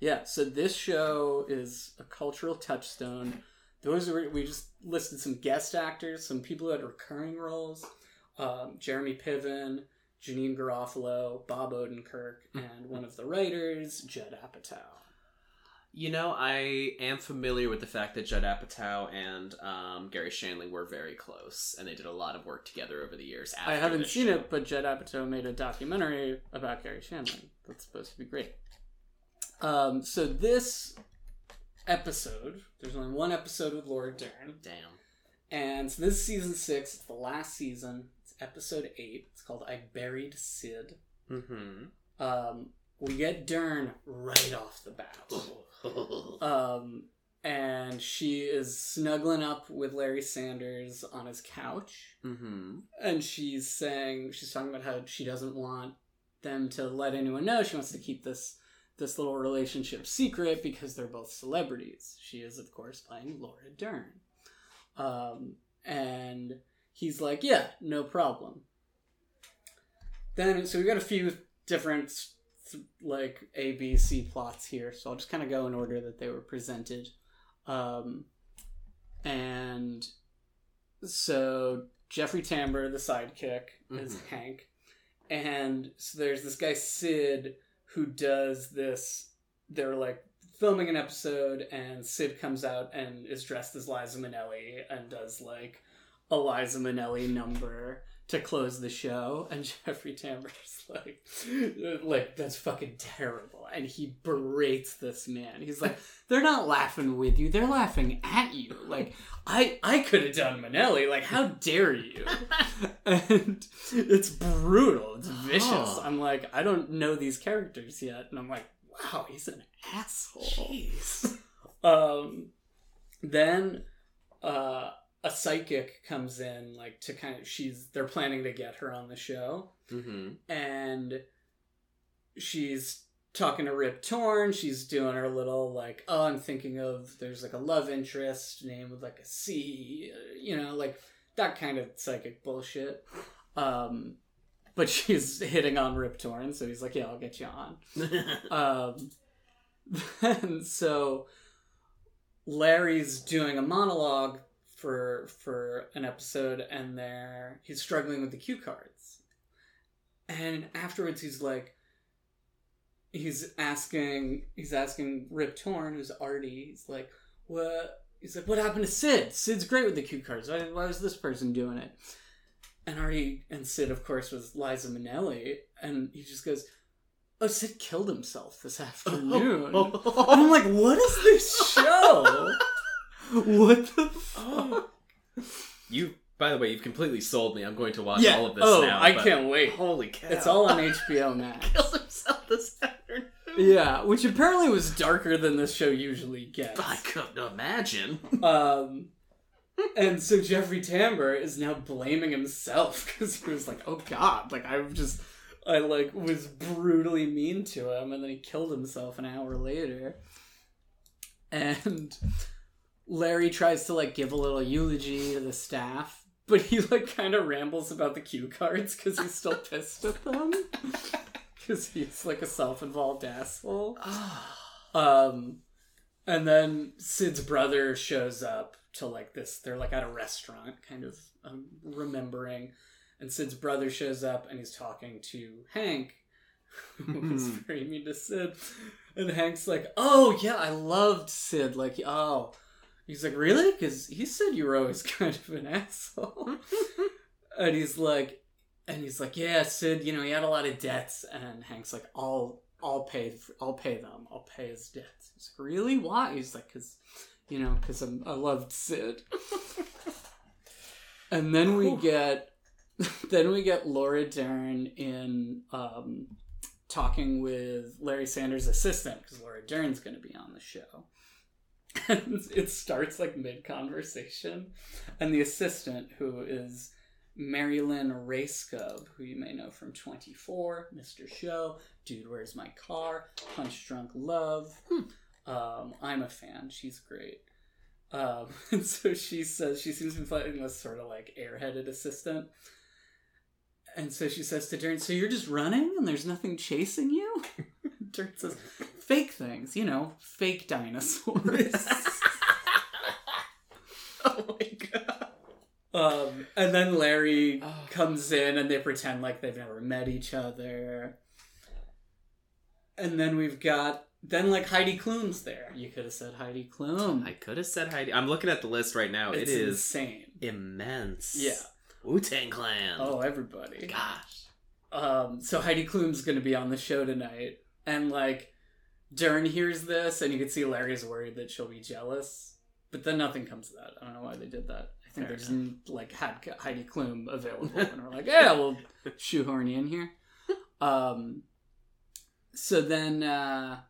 Yeah, so this show is a cultural touchstone. Those are we just listed some guest actors, some people who had recurring roles: um, Jeremy Piven, Janeane Garofalo, Bob Odenkirk, and one of the writers, Judd Apatow. You know, I am familiar with the fact that Judd Apatow and um, Garry Shandling were very close, and they did a lot of work together over the years. I haven't seen show. it, but Judd Apatow made a documentary about Garry Shandling. That's supposed to be great. Um, so this episode, there's only one episode with Laura Dern, Damn. and so this is season six. It's the last season. It's episode eight. It's called "I Buried Sid." Mm-hmm. Um, we get Dern right off the bat. Um, and she is snuggling up with Larry Sanders on his couch. mm-hmm. And she's saying, she's talking about how she doesn't want them to let anyone know. She wants to keep this this little relationship secret because they're both celebrities. She is, of course, playing Laura Dern. Um, and he's like, yeah, no problem. Then, so we got a few different like A, B, C plots here. So I'll just kind of go in order that they were presented. Um, and so Jeffrey Tambor, the sidekick, is Mhm. Hank. And so there's this guy, Sid, who does this. They're like filming an episode, and Sid comes out and is dressed as Liza Minnelli and does like a Liza Minnelli number to close the show. And Jeffrey Tambor's like, like that's fucking terrible. And he berates this man. He's like, they're not laughing with you; they're laughing at you. Like I, I could have done Minnelli. Like how dare you? and it's brutal. It's vicious. Oh. I'm like, I don't know these characters yet, and I'm like, wow, he's an asshole. Jeez. Um, then uh, a psychic comes in, like to kind of she's they're planning to get her on the show, Mm-hmm. and she's talking to Rip Torn. She's doing her little like, oh, I'm thinking of there's like a love interest name with like a C, uh, you know, like that kind of psychic bullshit. Um, but she's hitting on Rip Torn, so he's like, yeah, I'll get you on. Um, and so Larry's doing a monologue for for an episode, and there he's struggling with the cue cards, and afterwards he's like, he's asking he's asking Rip Torn, who's Artie, he's like, what? He's like, what happened to Sid? Sid's great with the cue cards. Why, why was this person doing it? And Artie and Sid, of course, was Liza Minnelli, and he just goes, "Oh, Sid killed himself this afternoon." And I'm like, what is this show? what the fuck? you, by the way, you've completely sold me. I'm going to watch yeah. all of this oh, now. I but- can't wait. Holy cow! It's all on HBO Max. killed himself this afternoon. Yeah, which apparently was darker than this show usually gets. I couldn't imagine. Um, and so Jeffrey Tambor is now blaming himself because he was like, "Oh God, like I just, I like was brutally mean to him, and then he killed himself an hour later." And Larry tries to like give a little eulogy to the staff, but he like kind of rambles about the cue cards because he's still pissed at them because he's like a self-involved asshole. Um, and then Sid's brother shows up to like this. They're like at a restaurant, kind of um, remembering. And Sid's brother shows up and he's talking to Hank, who was Mhm. very mean to Sid. And Hank's like, "Oh yeah, I loved Sid. Like, oh." He's like, "Really?" Because he said you were always kind of an asshole. and he's like, and he's like, "Yeah, Sid. You know, he had a lot of debts." And Hank's like, "I'll, I'll pay, I'll pay them. I'll pay his debts." He's like, "Really? Why?" He's like, "Cause, you know, cause I'm, loved Sid." and then we get, then we get Laura Dern in um, talking with Larry Sanders' assistant because Laura Dern's going to be on the show. And it starts like mid conversation, and the assistant, who is Mary Lynn Rajskub, who you may know from 24, Mr. Show, Dude, Where's My Car, Punch Drunk Love. Um, I'm a fan. She's great. Um, and so she says, she seems to be playing this sort of like airheaded assistant. And so she says to Dern, So you're just running and there's nothing chasing you? Dern says, Fake things, you know, fake dinosaurs. oh my god. um, and then Larry Oh. comes in and they pretend like they've never met each other. And then we've got then like Heidi Klum's there. You could have said Heidi Klum. I could have said Heidi. I'm looking at the list right now. it's it is insane. immense. Yeah. Wu Tang Clan. Oh, everybody. gosh. Um, so Heidi Klum's going to be on the show tonight, and like Dern hears this, and you can see Larry's worried that she'll be jealous, but then nothing comes of that. I don't know why they did that. I think Fair they just like had Heidi Klum available, and we're like, yeah, we'll shoehorn you in here. Um, so then uh,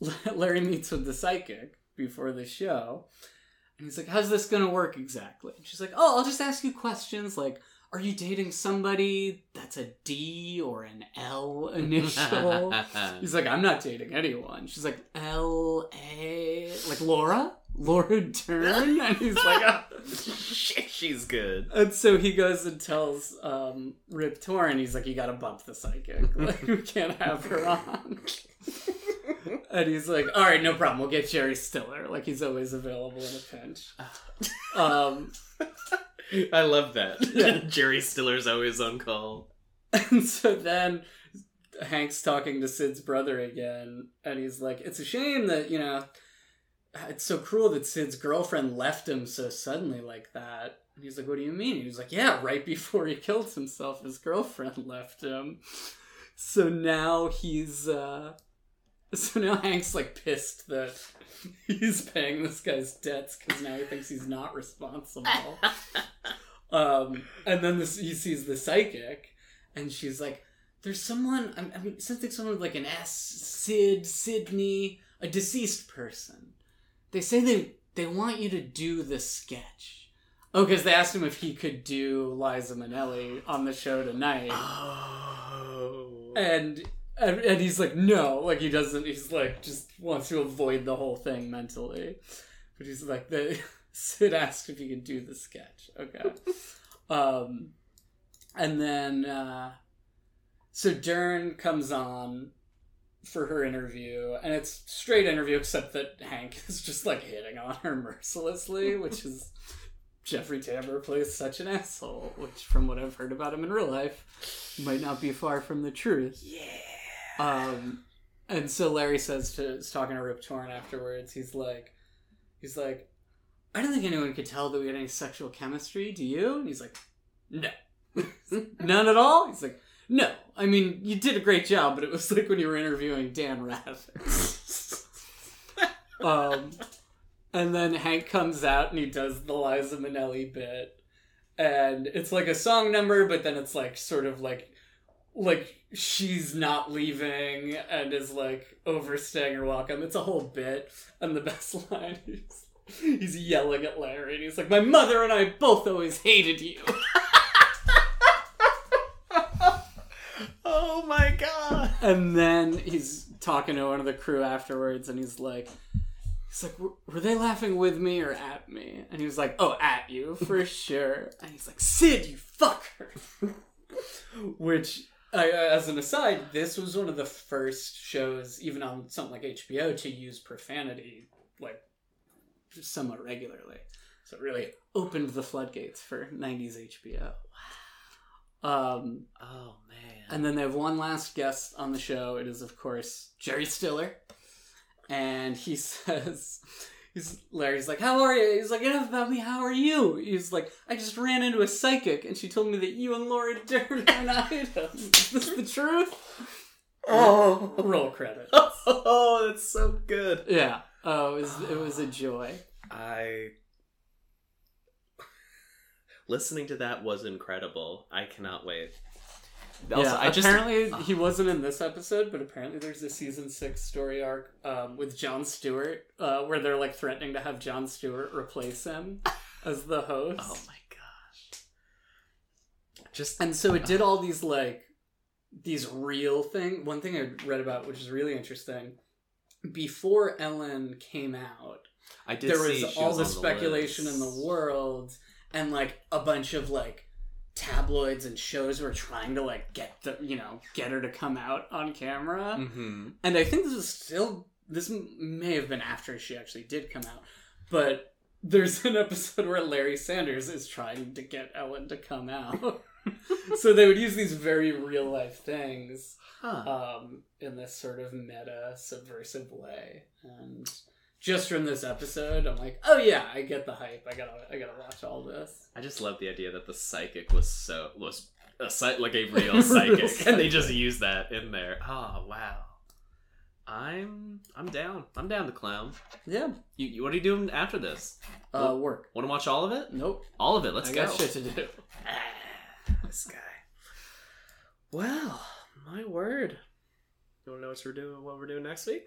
Larry meets with the psychic before the show, and he's like, "How's this gonna work exactly?" And she's like, "Oh, I'll just ask you questions like." Are you dating somebody that's a D or an L initial? He's like, I'm not dating anyone. She's like, L A, like Laura, Laura Dern, and he's like. Shit, she's good. and so he goes and tells um, Rip Torn, he's like, you gotta bump the psychic, like we can't have her on. and he's like, all right, no problem, we'll get Jerry Stiller, like he's always available in a pinch. Um, I love that. Yeah. Jerry Stiller's always on call. And so then Hank's talking to Sid's brother again, and he's like, It's a shame that, you know, it's so cruel that Sid's girlfriend left him so suddenly like that. And he's like, What do you mean? He was like, Yeah, right before he killed himself, his girlfriend left him. So now he's, uh, so now Hank's like pissed that he's paying this guy's debts because now he thinks he's not responsible. Um, and then this, he sees the psychic, and she's like, "There's someone. I'm, I'm sensing someone with like an S, Sid, Sydney, a deceased person. They say they they want you to do the sketch. Oh, because they asked him if he could do Liza Minnelli on the show tonight, Oh. and." And, and he's like, no, like he doesn't. He's like, just wants to avoid the whole thing mentally. But he's like, the Sid asked if he could do the sketch. Okay. um, and then, uh, so Dern comes on for her interview, and it's straight interview, except that Hank is just like hitting on her mercilessly, which is Jeffrey Tambor plays such an asshole, which, from what I've heard about him in real life, might not be far from the truth. yeah. Um, and so Larry says to is talking to Rip Torn afterwards. He's like, he's like, I don't think anyone could tell that we had any sexual chemistry. Do you? And he's like, no, none at all. He's like, no. I mean, you did a great job, but it was like when you were interviewing Dan Rather. um, and then Hank comes out and he does the Liza Minnelli bit, and it's like a song number, but then it's like sort of like like she's not leaving and is like overstaying her welcome. It's a whole bit, and the best line is he's yelling at Larry, and he's like, "My mother and I both always hated you." Oh my god. And then he's talking to one of the crew afterwards, and he's like, he's like, "Were- were they laughing with me or at me? And he was like, oh, at you for sure. And he's like, Sid, you fucker. Which, I, as an aside, this was one of the first shows, even on something like HBO, to use profanity like somewhat regularly. So it really opened the floodgates for 90s HBO. Um, Oh man. and then they have one last guest on the show. It is, of course, Jerry Stiller. And he says, he's Larry's like, How are you? He's like, Enough about me, how are you? He's like, I just ran into a psychic and she told me that you and Laura Dern are an item. Is this the truth? oh. Roll credit. oh, that's so good. Yeah. Oh, it was, it was a joy. I listening to that was incredible. I cannot wait. Also, yeah, I just apparently he wasn't in this episode, but apparently there's a season six story arc um, with Jon Stewart uh, where they're like threatening to have Jon Stewart replace him as the host. Oh my gosh. Just And so it did all these like these real thing. One thing I read about, which is really interesting, before Ellen came out, I did there was all the on speculation in the world, and like a bunch of like tabloids and shows were trying to like get the you know get her to come out on camera. Mhm. And I think this is still this may have been after she actually did come out, but there's an episode where Larry Sanders is trying to get Ellen to come out. so they would use these very real life things Huh. um, in this sort of meta subversive way. And just from this episode, I'm like, oh yeah, I get the hype. I gotta I gotta watch all this. I just love the idea that the psychic was so was a psych like a real Real psychic, and they just used that in there. Oh wow. I'm I'm down. I'm down to clown. Yeah. You, you what are you doing after this? Uh, work. Want to watch all of it? Nope. All of it. Let's I go. got shit to do. This guy. Well, my word. You want to know what we're doing? What we're doing next week?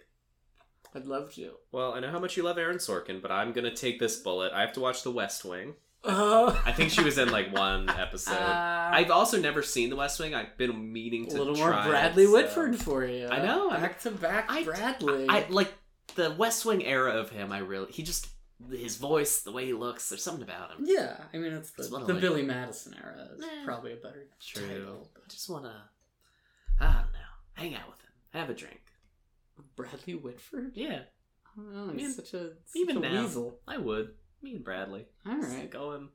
I'd love to. Well, I know how much you love Aaron Sorkin, but I'm gonna take this bullet. I have to watch The West Wing. Uh, I think she was in like one episode. uh, I've also never seen The West Wing. I've been meaning to a little try more Bradley so- Whitford for you. I know, Back to back I- Bradley. I like the West Wing era of him. I really he just his voice, the way he looks. There's something about him. yeah, I mean it's the, It's one of the like- Billy Madison era is Eh, probably a better True. title. I just wanna, I don't know, hang out with him, have a drink. Bradley Whitford? Yeah, oh, I don't know. I He's such a such even a now. weasel. I would. Me and Bradley. All Just going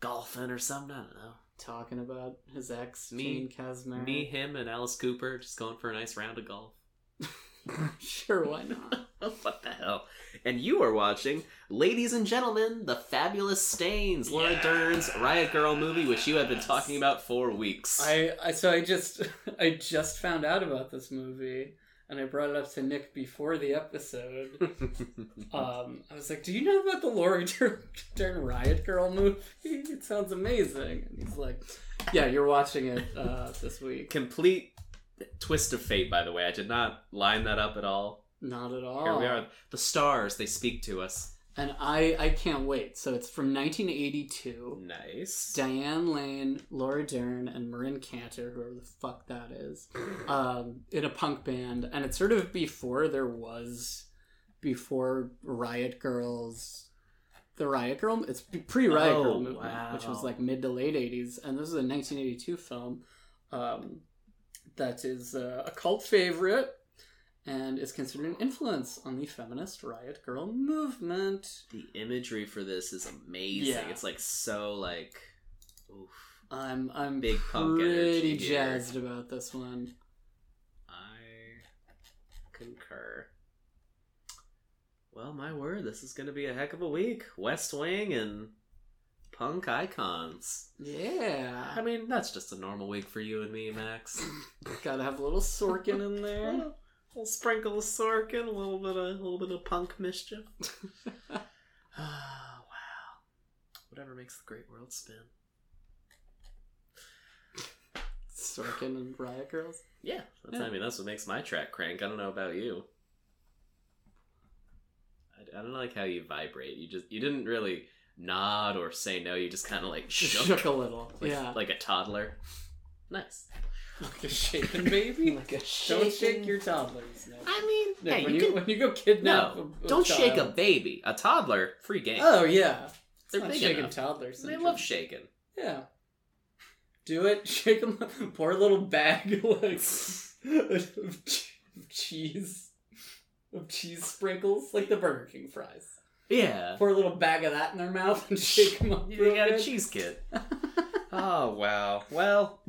golfing or something. I don't know. talking about his ex, Me- Jane Kaczmarek. Me, him, and Alice Cooper just going for a nice round of golf. sure, why not? what the hell? And you are watching, ladies and gentlemen, the fabulous stains, Laura Dern's Riot Girl movie, which you have been talking about for weeks. I, I so I just I just found out about this movie and I brought it up to Nick before the episode. Um, I was like, "Do you know about the Laura Dern, Dern Riot Girl movie? It sounds amazing." And he's like, "Yeah, you're watching it uh, this week." Complete twist of fate, by the way. I did not line that up at all. Not at all. Here we are. The stars, they speak to us. And I I can't wait. So it's from 1982. Nice. Diane Lane, Laura Dern, and Marin Kanter, whoever the fuck that is, um, in a punk band, and it's sort of before there was, before Riot Girls, the Riot Girl. It's pre Riot Oh, Girl movement, wow. which was like mid to late '80s, and this is a 1982 film, um, that is uh, a cult favorite. And is considered an influence on the feminist riot girl movement. The imagery for this is amazing. Yeah. It's like so like oof. I'm I'm Big punk pretty energy here. jazzed about this one. I concur. Well, my word, this is going to be a heck of a week. West Wing and punk icons. Yeah. I mean, that's just a normal week for you and me, Max. gotta have a little Sorkin in there. little, little sprinkle of Sorkin, a little bit of a little bit of punk mischief. Ah, wow. Whatever makes the great world spin. Sorkin and Riot Girls. Yeah, that's, Yeah. I mean that's what makes my track crank. I don't know about you. I, I don't like how you vibrate. You just you didn't really nod or say no. You just kind of like shook, shook a little. like, yeah, like a toddler. Nice. Like a shaken baby. Like a Don't shake your toddlers. Nick. I mean, Nick, hey, when you you, can, when you go kidnap, no, a, a don't shake a baby. A toddler, free game. Oh yeah, They're big shaking enough. toddlers. They love shaking. Yeah. Do it. Shake them. Pour a little bag like of cheese, of cheese sprinkles, like the Burger King fries. Yeah. Pour a little bag of that in their mouth and shake them up. You got a cheese kit. oh wow. Well.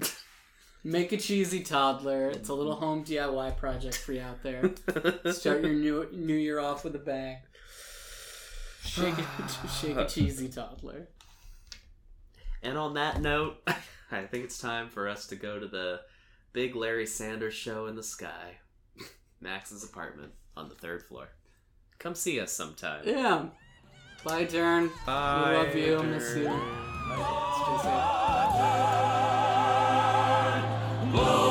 Make a cheesy toddler. It's a little home DIY project for you out there. Start your new new year off with a bang. Shake a, shake a cheesy toddler. And on that note, I think it's time for us to go to the big Larry Sanders show in the sky, Max's apartment on the third floor. Come see us sometime. Yeah. Bye, Darren. Bye. love you. Miss you. Stay safe. Whoa.